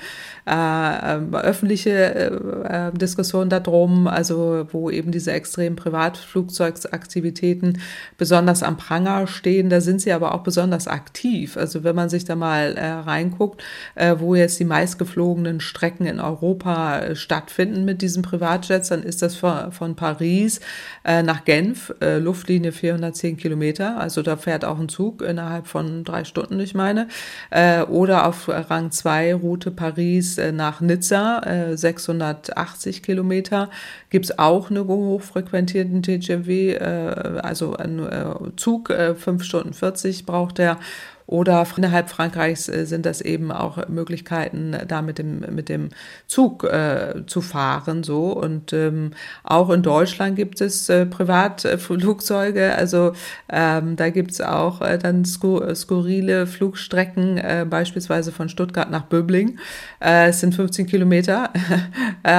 äh, ähm, öffentliche äh, äh, Diskussion darum, also wo eben diese extremen Privatflugzeugsaktivitäten besonders am Pranger stehen. Da sind sie aber auch besonders aktiv. Also wenn man sich da mal äh, reinguckt, äh, wo jetzt die meistgeflogenen Strecken in Europa äh, stattfinden mit diesen Privatjets, dann ist das von, von Paris äh, nach Genf, äh, Luftlinie 410 Kilometer, also da fährt auch ein Zug innerhalb von drei Stunden, ich meine. Äh, oder auf Rang 2 Route Paris äh, nach Nizza, äh, 680 Kilometer, gibt es auch einen hochfrequentierten TGV, äh, also ein äh, Zug, äh, 5 Stunden 40 braucht er. Oder innerhalb Frankreichs äh, sind das eben auch Möglichkeiten, da mit dem, mit dem Zug äh, zu fahren. So. Und ähm, auch in Deutschland gibt es äh, Privatflugzeuge. Also ähm, da gibt es auch äh, dann skur skurrile Flugstrecken, äh, beispielsweise von Stuttgart nach Böbling. Äh, es sind 15 Kilometer, äh,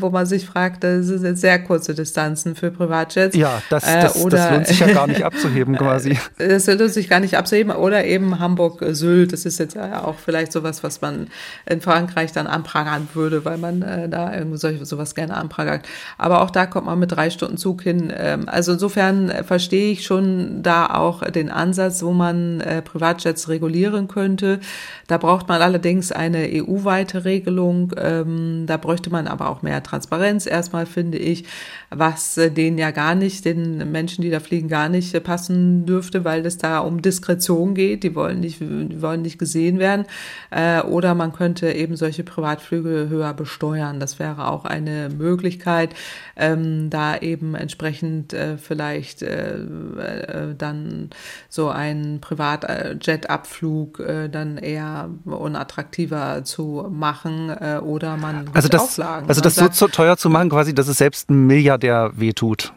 wo man sich fragt, das sind sehr kurze Distanzen für Privatjets. Ja, das, das, das lohnt sich ja gar nicht abzuheben quasi. Das lohnt sich gar nicht abzuheben. Oder eben eben Hamburg-Sylt. Das ist jetzt ja auch vielleicht sowas, was man in Frankreich dann anprangern würde, weil man äh, da irgendwie solch, sowas gerne anprangert. Aber auch da kommt man mit drei Stunden Zug hin. Ähm, also insofern äh, verstehe ich schon da auch den Ansatz, wo man äh, Privatjets regulieren könnte. Da braucht man allerdings eine EU-weite Regelung. Ähm, da bräuchte man aber auch mehr Transparenz erstmal, finde ich, was äh, denen ja gar nicht, den Menschen, die da fliegen, gar nicht äh, passen dürfte, weil es da um Diskretion geht die wollen nicht, die wollen nicht gesehen werden. Äh, oder man könnte eben solche Privatflüge höher besteuern. Das wäre auch eine Möglichkeit, ähm, da eben entsprechend äh, vielleicht äh, äh dann so ein Privatjet-Abflug äh, dann eher unattraktiver zu machen äh, oder man also das, Auflagen. Also das so teuer zu machen, quasi, dass es selbst ein Milliardär wehtut.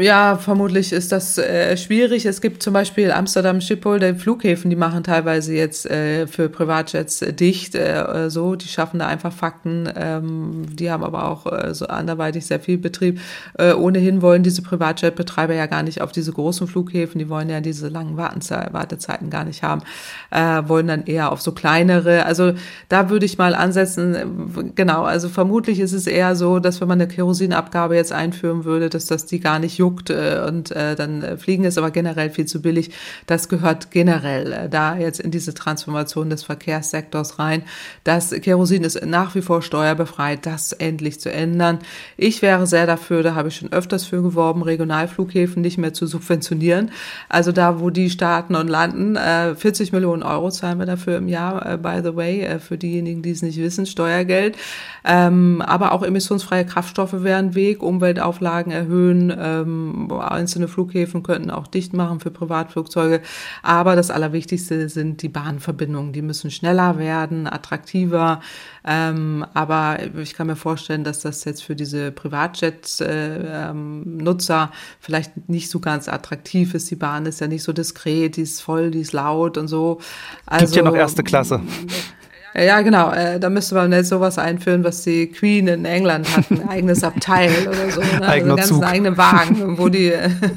Ja, vermutlich ist das äh, schwierig. Es gibt zum Beispiel Amsterdam Schiphol, die Flughäfen, die machen teilweise jetzt äh, für Privatjets äh, dicht, äh, so. Die schaffen da einfach Fakten. Ähm, die haben aber auch äh, so anderweitig sehr viel Betrieb. Äh, ohnehin wollen diese Privatjet-Betreiber ja gar nicht auf diese großen Flughäfen, die wollen ja diese langen Wartezeiten gar nicht haben, äh, wollen dann eher auf so kleinere. Also da würde ich mal ansetzen. Genau, also vermutlich ist es eher so, dass wenn man eine Kerosinabgabe jetzt einführen würde, dass das die gar nicht nicht juckt äh, und äh, dann äh, Fliegen ist aber generell viel zu billig. Das gehört generell da jetzt in diese Transformation des Verkehrssektors rein. Das Kerosin ist nach wie vor steuerbefreit, das endlich zu ändern. Ich wäre sehr dafür, da habe ich schon öfters für geworben, Regionalflughäfen nicht mehr zu subventionieren. Also da, wo die starten und landen, äh, 40 Millionen Euro zahlen wir dafür im Jahr, by the way, für diejenigen, die es nicht wissen, Steuergeld. Ähm, aber auch emissionsfreie Kraftstoffe wären Weg, Umweltauflagen erhöhen, ähm, einzelne Flughäfen könnten auch dicht machen für Privatflugzeuge. Aber das Allerwichtigste sind die Bahnverbindungen. Die müssen schneller werden, attraktiver. Ähm, aber ich kann mir vorstellen, dass das jetzt für diese Privatjet-Nutzer äh, ähm, vielleicht nicht so ganz attraktiv ist. Die Bahn ist ja nicht so diskret, die ist voll, die ist laut und so. Also, Gibt ja noch erste Klasse. Ja, genau. Äh, da müsste man jetzt sowas einführen, was die Queen in England hat, ein eigenes Abteil oder so. Ne? Eigener also Zug. eigenen Wagen, wo die,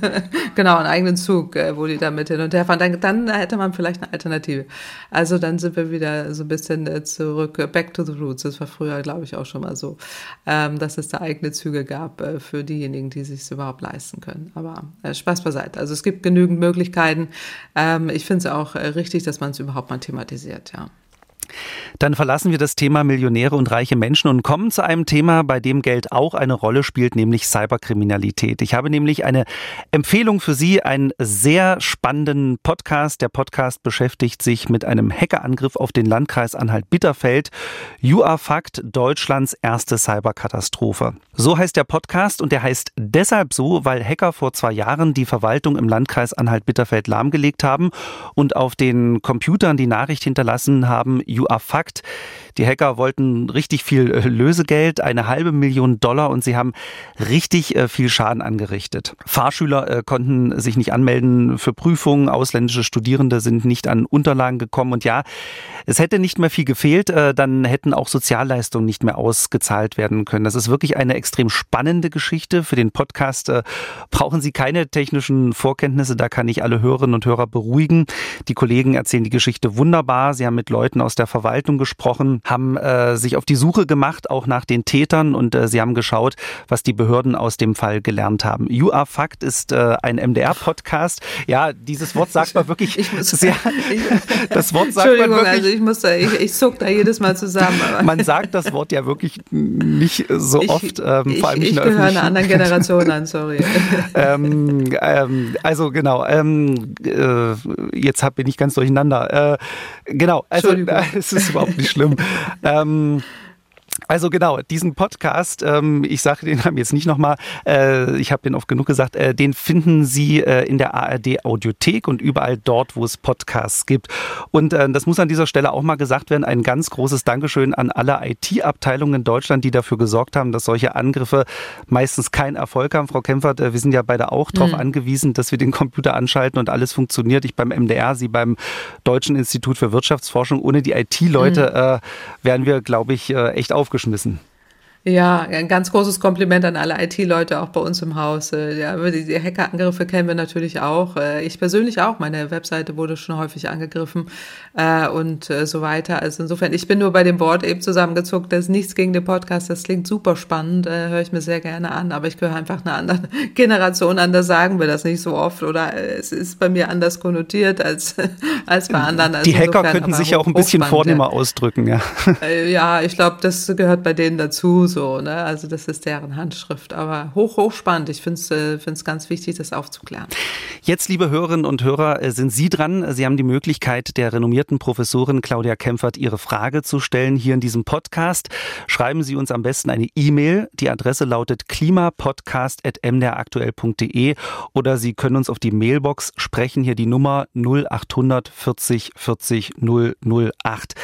genau, einen eigenen Zug, äh, wo die damit hin und her fahren. Dann, dann hätte man vielleicht eine Alternative. Also dann sind wir wieder so ein bisschen äh, zurück, äh, back to the roots. Das war früher, glaube ich, auch schon mal so, ähm, dass es da eigene Züge gab äh, für diejenigen, die sich überhaupt leisten können. Aber äh, Spaß beiseite. Also es gibt genügend Möglichkeiten. Ähm, ich finde es auch äh, richtig, dass man es überhaupt mal thematisiert, ja. Dann verlassen wir das Thema Millionäre und reiche Menschen und kommen zu einem Thema, bei dem Geld auch eine Rolle spielt, nämlich Cyberkriminalität. Ich habe nämlich eine Empfehlung für Sie, einen sehr spannenden Podcast. Der Podcast beschäftigt sich mit einem Hackerangriff auf den Landkreis Anhalt-Bitterfeld. You are Fact, Deutschlands erste Cyberkatastrophe. So heißt der Podcast und der heißt deshalb so, weil Hacker vor zwei Jahren die Verwaltung im Landkreis Anhalt-Bitterfeld lahmgelegt haben und auf den Computern die Nachricht hinterlassen haben, You are Fakt. Die Hacker wollten richtig viel äh, Lösegeld, eine halbe Million Dollar und sie haben richtig äh, viel Schaden angerichtet. Fahrschüler äh, konnten sich nicht anmelden für Prüfungen, ausländische Studierende sind nicht an Unterlagen gekommen und ja, es hätte nicht mehr viel gefehlt, dann hätten auch Sozialleistungen nicht mehr ausgezahlt werden können. Das ist wirklich eine extrem spannende Geschichte. Für den Podcast brauchen Sie keine technischen Vorkenntnisse, da kann ich alle Hörerinnen und Hörer beruhigen. Die Kollegen erzählen die Geschichte wunderbar. Sie haben mit Leuten aus der Verwaltung gesprochen, haben äh, sich auf die Suche gemacht, auch nach den Tätern und äh, sie haben geschaut, was die Behörden aus dem Fall gelernt haben. You Are Fact ist äh, ein MDR-Podcast. Ja, dieses Wort sagt man wirklich ich muss, sehr. das Wort sagt Entschuldigung, man wirklich, also ich muss da, ich, ich zuck da jedes Mal zusammen. man sagt das Wort ja wirklich nicht so ich, oft, ähm, vor allem nicht ich, ich gehöre einer anderen Generation an, sorry. ähm, ähm, also genau, ähm, äh, jetzt hab, bin ich ganz durcheinander. Äh, genau, also äh, es ist überhaupt nicht schlimm. ähm, also genau, diesen Podcast, ähm, ich sage den Namen jetzt nicht nochmal, äh, ich habe den oft genug gesagt, äh, den finden Sie äh, in der ARD Audiothek und überall dort, wo es Podcasts gibt. Und äh, das muss an dieser Stelle auch mal gesagt werden, ein ganz großes Dankeschön an alle IT-Abteilungen in Deutschland, die dafür gesorgt haben, dass solche Angriffe meistens keinen Erfolg haben. Frau Kempfert, äh, wir sind ja beide auch darauf mhm. angewiesen, dass wir den Computer anschalten und alles funktioniert. Ich beim MDR, Sie beim Deutschen Institut für Wirtschaftsforschung. Ohne die IT-Leute mhm. Äh, wären wir, glaube ich, echt auf aufgeschmissen. Ja, ein ganz großes Kompliment an alle IT-Leute auch bei uns im Haus. Äh, ja, die Hackerangriffe kennen wir natürlich auch. Äh, ich persönlich auch. Meine Webseite wurde schon häufig angegriffen äh, und so weiter. Also insofern, ich bin nur bei dem Wort eben zusammengezuckt. Das ist nichts gegen den Podcast. Das klingt super spannend. Höre ich mir sehr gerne an. Aber ich gehöre einfach einer anderen Generation an. Da sagen wir das nicht so oft. Oder es ist bei mir anders konnotiert als, als bei anderen. Also die Hacker könnten sich ja auch ein bisschen vornehmer ausdrücken. Ja, ja ich glaube, das gehört bei denen dazu so, ne? Also das ist deren Handschrift. Aber hoch, hoch spannend. Ich finde es äh, ganz wichtig, das aufzuklären. Jetzt, liebe Hörerinnen und Hörer, äh, sind Sie dran. Sie haben die Möglichkeit, der renommierten Professorin Claudia Kempfert Ihre Frage zu stellen hier in diesem Podcast. Schreiben Sie uns am besten eine E-Mail. Die Adresse lautet klimapodcast.mdraktuell.de oder Sie können uns auf die Mailbox sprechen. Hier die Nummer 0800 40 40 008.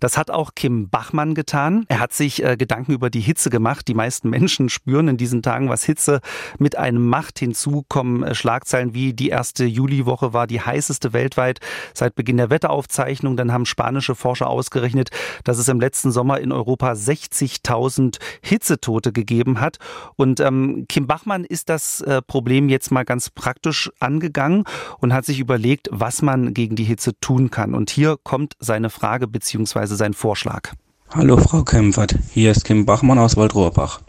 Das hat auch Kim Bachmann getan. Er hat sich äh, Gedanken über die Hitze Hitze gemacht. Die meisten Menschen spüren in diesen Tagen, was Hitze mit einem macht. Hinzu kommen äh, Schlagzeilen wie die erste Juliwoche war die heißeste weltweit seit Beginn der Wetteraufzeichnung. Dann haben spanische Forscher ausgerechnet, dass es im letzten Sommer in Europa 60.000 Hitzetote gegeben hat. Und ähm, Kim Bachmann ist das äh, Problem jetzt mal ganz praktisch angegangen und hat sich überlegt, was man gegen die Hitze tun kann. Und hier kommt seine Frage bzw. sein Vorschlag. Hallo Frau Kempfert, hier ist Kim Bachmann aus Waldrohrbach.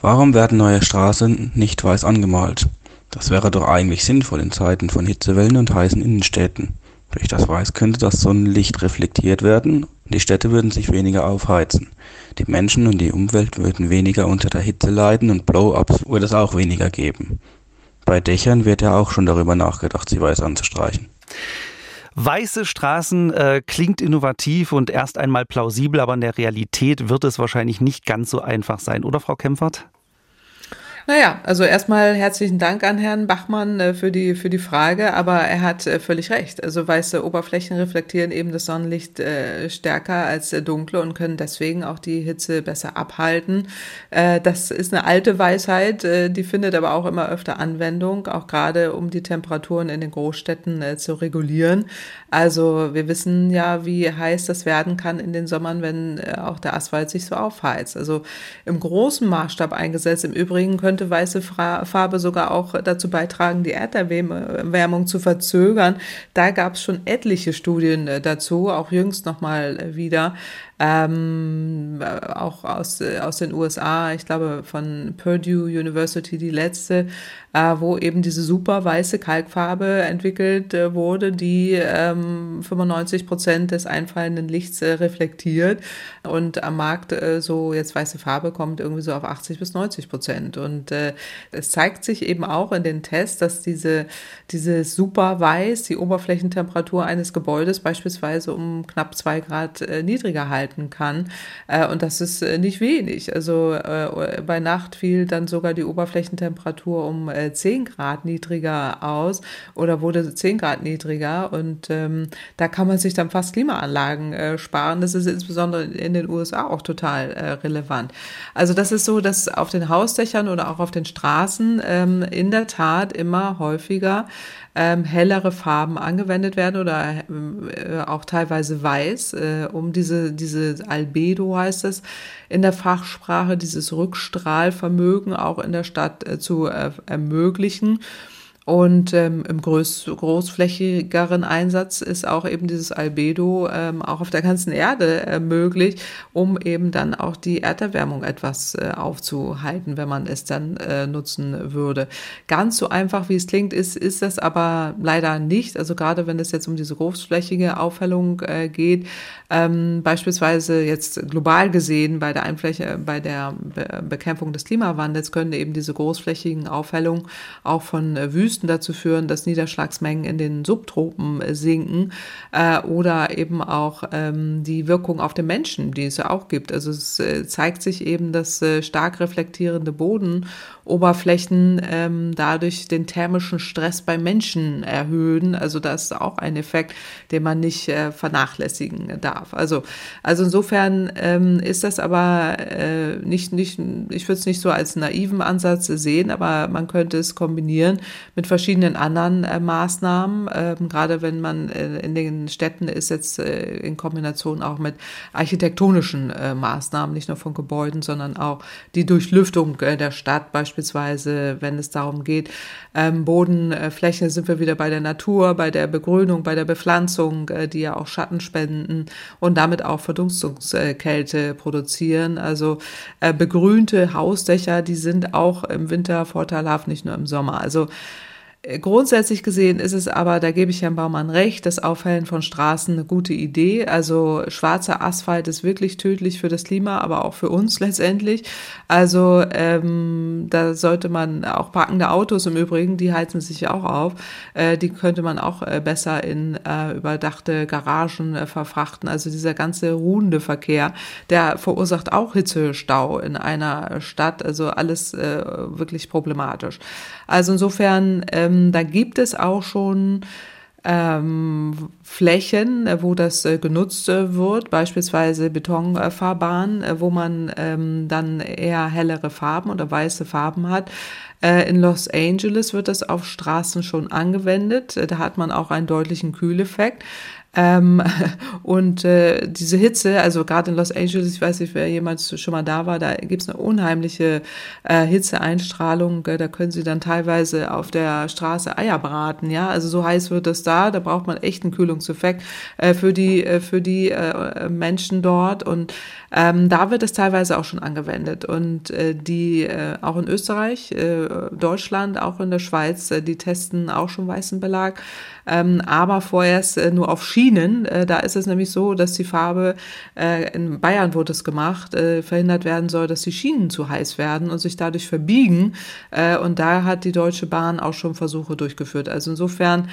Warum werden neue Straßen nicht weiß angemalt? Das wäre doch eigentlich sinnvoll in Zeiten von Hitzewellen und heißen Innenstädten. Durch das Weiß könnte das Sonnenlicht reflektiert werden und die Städte würden sich weniger aufheizen. Die Menschen und die Umwelt würden weniger unter der Hitze leiden und Blow-ups würde es auch weniger geben. Bei Dächern wird ja auch schon darüber nachgedacht, sie weiß anzustreichen. Weiße Straßen äh, klingt innovativ und erst einmal plausibel, aber in der Realität wird es wahrscheinlich nicht ganz so einfach sein, oder Frau Kempfert? Naja, also erstmal herzlichen Dank an Herrn Bachmann äh, für die, für die Frage, aber er hat äh, völlig recht. Also weiße Oberflächen reflektieren eben das Sonnenlicht äh, stärker als dunkle und können deswegen auch die Hitze besser abhalten. das ist eine alte Weisheit, die findet aber auch immer öfter Anwendung, auch gerade um die Temperaturen in den Großstädten zu regulieren. Also wir wissen ja, wie heiß das werden kann in den Sommern, wenn auch der Asphalt sich so aufheizt. Also im großen Maßstab eingesetzt. Im Übrigen könnte weiße Farbe sogar auch dazu beitragen, die Erderwärmung zu verzögern. Da gab es schon etliche Studien äh, dazu, auch jüngst nochmal äh, wieder ähm, auch aus, aus den USA, ich glaube von Purdue University die letzte, äh, wo eben diese super weiße Kalkfarbe entwickelt äh, wurde, die ähm, 95 Prozent des einfallenden Lichts äh, reflektiert. Und am Markt äh, so jetzt weiße Farbe kommt irgendwie so auf 80 bis 90 Prozent. Und äh, es zeigt sich eben auch in den Tests, dass diese diese super weiß die Oberflächentemperatur eines Gebäudes beispielsweise um knapp zwei Grad äh, niedriger halten halten kann. Äh, und das ist äh, nicht wenig. Also äh, bei Nacht fiel dann sogar die Oberflächentemperatur um äh, 10 Grad niedriger aus oder wurde 10 Grad niedriger. Und ähm, da kann man sich dann fast Klimaanlagen äh, sparen. Das ist insbesondere in den USA auch total äh, relevant. Also das ist so, dass auf den Hausdächern oder auch auf den Straßen ähm, in der Tat immer häufiger ähm, hellere Farben angewendet werden oder äh, auch teilweise weiß, äh, um diese, diese Albedo heißt es in der Fachsprache, dieses Rückstrahlvermögen auch in der Stadt äh, zu äh, ermöglichen. Und ähm, im groß, großflächigeren Einsatz ist auch eben dieses Albedo ähm, auch auf der ganzen Erde äh, möglich, um eben dann auch die Erderwärmung etwas äh, aufzuhalten, wenn man es dann äh, nutzen würde. Ganz so einfach, wie es klingt, ist, ist das aber leider nicht. Also gerade wenn es jetzt um diese großflächige Aufhellung äh, geht, ähm, beispielsweise jetzt global gesehen bei der Einfläche, bei der Be Bekämpfung des Klimawandels können eben diese großflächigen Aufhellungen auch von äh, Wüsten Wüsten dazu führen, dass Niederschlagsmengen in den Subtropen äh, sinken äh, oder eben auch ähm, die Wirkung auf den Menschen, die es ja auch gibt. Also es äh, zeigt sich eben, dass äh, stark reflektierende Bodenoberflächen ähm, dadurch den thermischen Stress bei Menschen erhöhen. Also das ist auch ein Effekt, den man nicht äh, vernachlässigen darf. Also, also insofern ähm, ist das aber äh, nicht, nicht, ich würde es nicht so als naiven Ansatz sehen, aber man könnte es kombinieren mit verschiedenen anderen äh, Maßnahmen, ähm, gerade wenn man äh, in den Städten ist, jetzt äh, in Kombination auch mit architektonischen äh, Maßnahmen, nicht nur von Gebäuden, sondern auch die Durchlüftung äh, der Stadt, beispielsweise, wenn es darum geht, ähm, Bodenflächen sind wir wieder bei der Natur, bei der Begrünung, bei der Bepflanzung, äh, die ja auch Schatten spenden und damit auch Verdunstungskälte produzieren. Also begrünte Hausdächer, die sind auch im Winter vorteilhaft, nicht nur im Sommer. Also äh, grundsätzlich gesehen ist es aber, da gebe ich Herrn Baumann recht, das Aufhellen von Straßen eine gute Idee. Also schwarzer Asphalt ist wirklich tödlich für das Klima, aber auch für uns letztendlich. Also ähm, da sollte man auch parkende Autos im Übrigen, die heizen sich ja auch auf, äh, die könnte man auch äh, besser in äh, überdachte Garagen äh, verfrachten. Also dieser ganze ruhende Verkehr, der verursacht auch Hitzestau in einer Stadt. Also alles äh, wirklich problematisch. Also insofern, ähm, da gibt es auch schon ähm, Flächen, äh, wo das äh, genutzt äh, wird, beispielsweise Betonfahrbahnen, äh, wo man ähm, dann eher hellere Farben oder weiße Farben hat. Äh, in Los Angeles wird das auf Straßen schon angewendet. Da hat man auch einen deutlichen Kühleffekt. Ähm, und äh, diese Hitze, also gerade in Los Angeles, ich weiß nicht, wer jemals schon mal da war, da gibt's eine unheimliche äh, Hitzeeinstrahlung. Äh, da können sie dann teilweise auf der Straße Eier braten. Ja, also so heiß wird es da. Da braucht man echt einen Kühlungseffekt äh, für die äh, für die äh, Menschen dort. Und ähm, da wird es teilweise auch schon angewendet. Und äh, die äh, auch in Österreich, äh, Deutschland, auch in der Schweiz, äh, die testen auch schon weißen Belag ähm, aber vorerst äh, nur auf Schienen. Äh, da ist es nämlich so, dass die Farbe, äh, in Bayern wurde es gemacht, äh, verhindert werden soll, dass die Schienen zu heiß werden und sich dadurch verbiegen. Äh, und da hat die Deutsche Bahn auch schon Versuche durchgeführt. Also insofern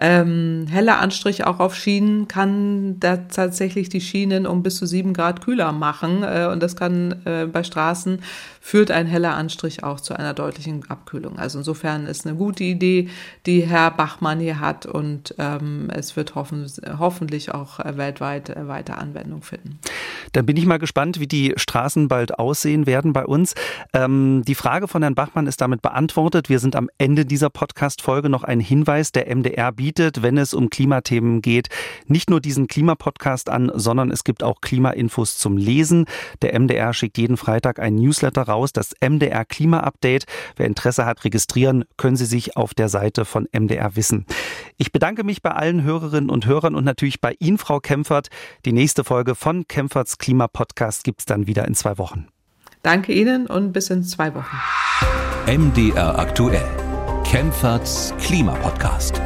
ähm, heller Anstrich auch auf Schienen kann da tatsächlich die Schienen um bis zu sieben Grad kühler machen. Äh, und das kann äh, bei Straßen führt ein heller Anstrich auch zu einer deutlichen Abkühlung. Also insofern ist eine gute Idee, die Herr Bachmann hier hat und ähm, es wird hoffen, hoffentlich auch äh, weltweit weiter Anwendung finden. Dann bin ich mal gespannt, wie die Straßen bald aussehen werden bei uns. Ähm, die Frage von Herrn Bachmann ist damit beantwortet. Wir sind am Ende dieser Podcast-Folge noch ein Hinweis, der MDR bietet, wenn es um Klimathemen geht, nicht nur diesen Klimapodcast an, sondern es gibt auch Klimainfos zum Lesen. Der MDR schickt jeden Freitag ein Newsletter raus, das MDR Klima Update. Wer Interesse hat, registrieren können Sie sich auf der Seite von MDR Wissen. Ich bedanke mich bei allen Hörerinnen und Hörern und natürlich bei Ihnen, Frau Kempfert. Die nächste Folge von Kempferts Klima Podcast gibt es dann wieder in zwei Wochen. Danke Ihnen und bis in zwei Wochen. MDR aktuell. Kempferts Klimapodcast.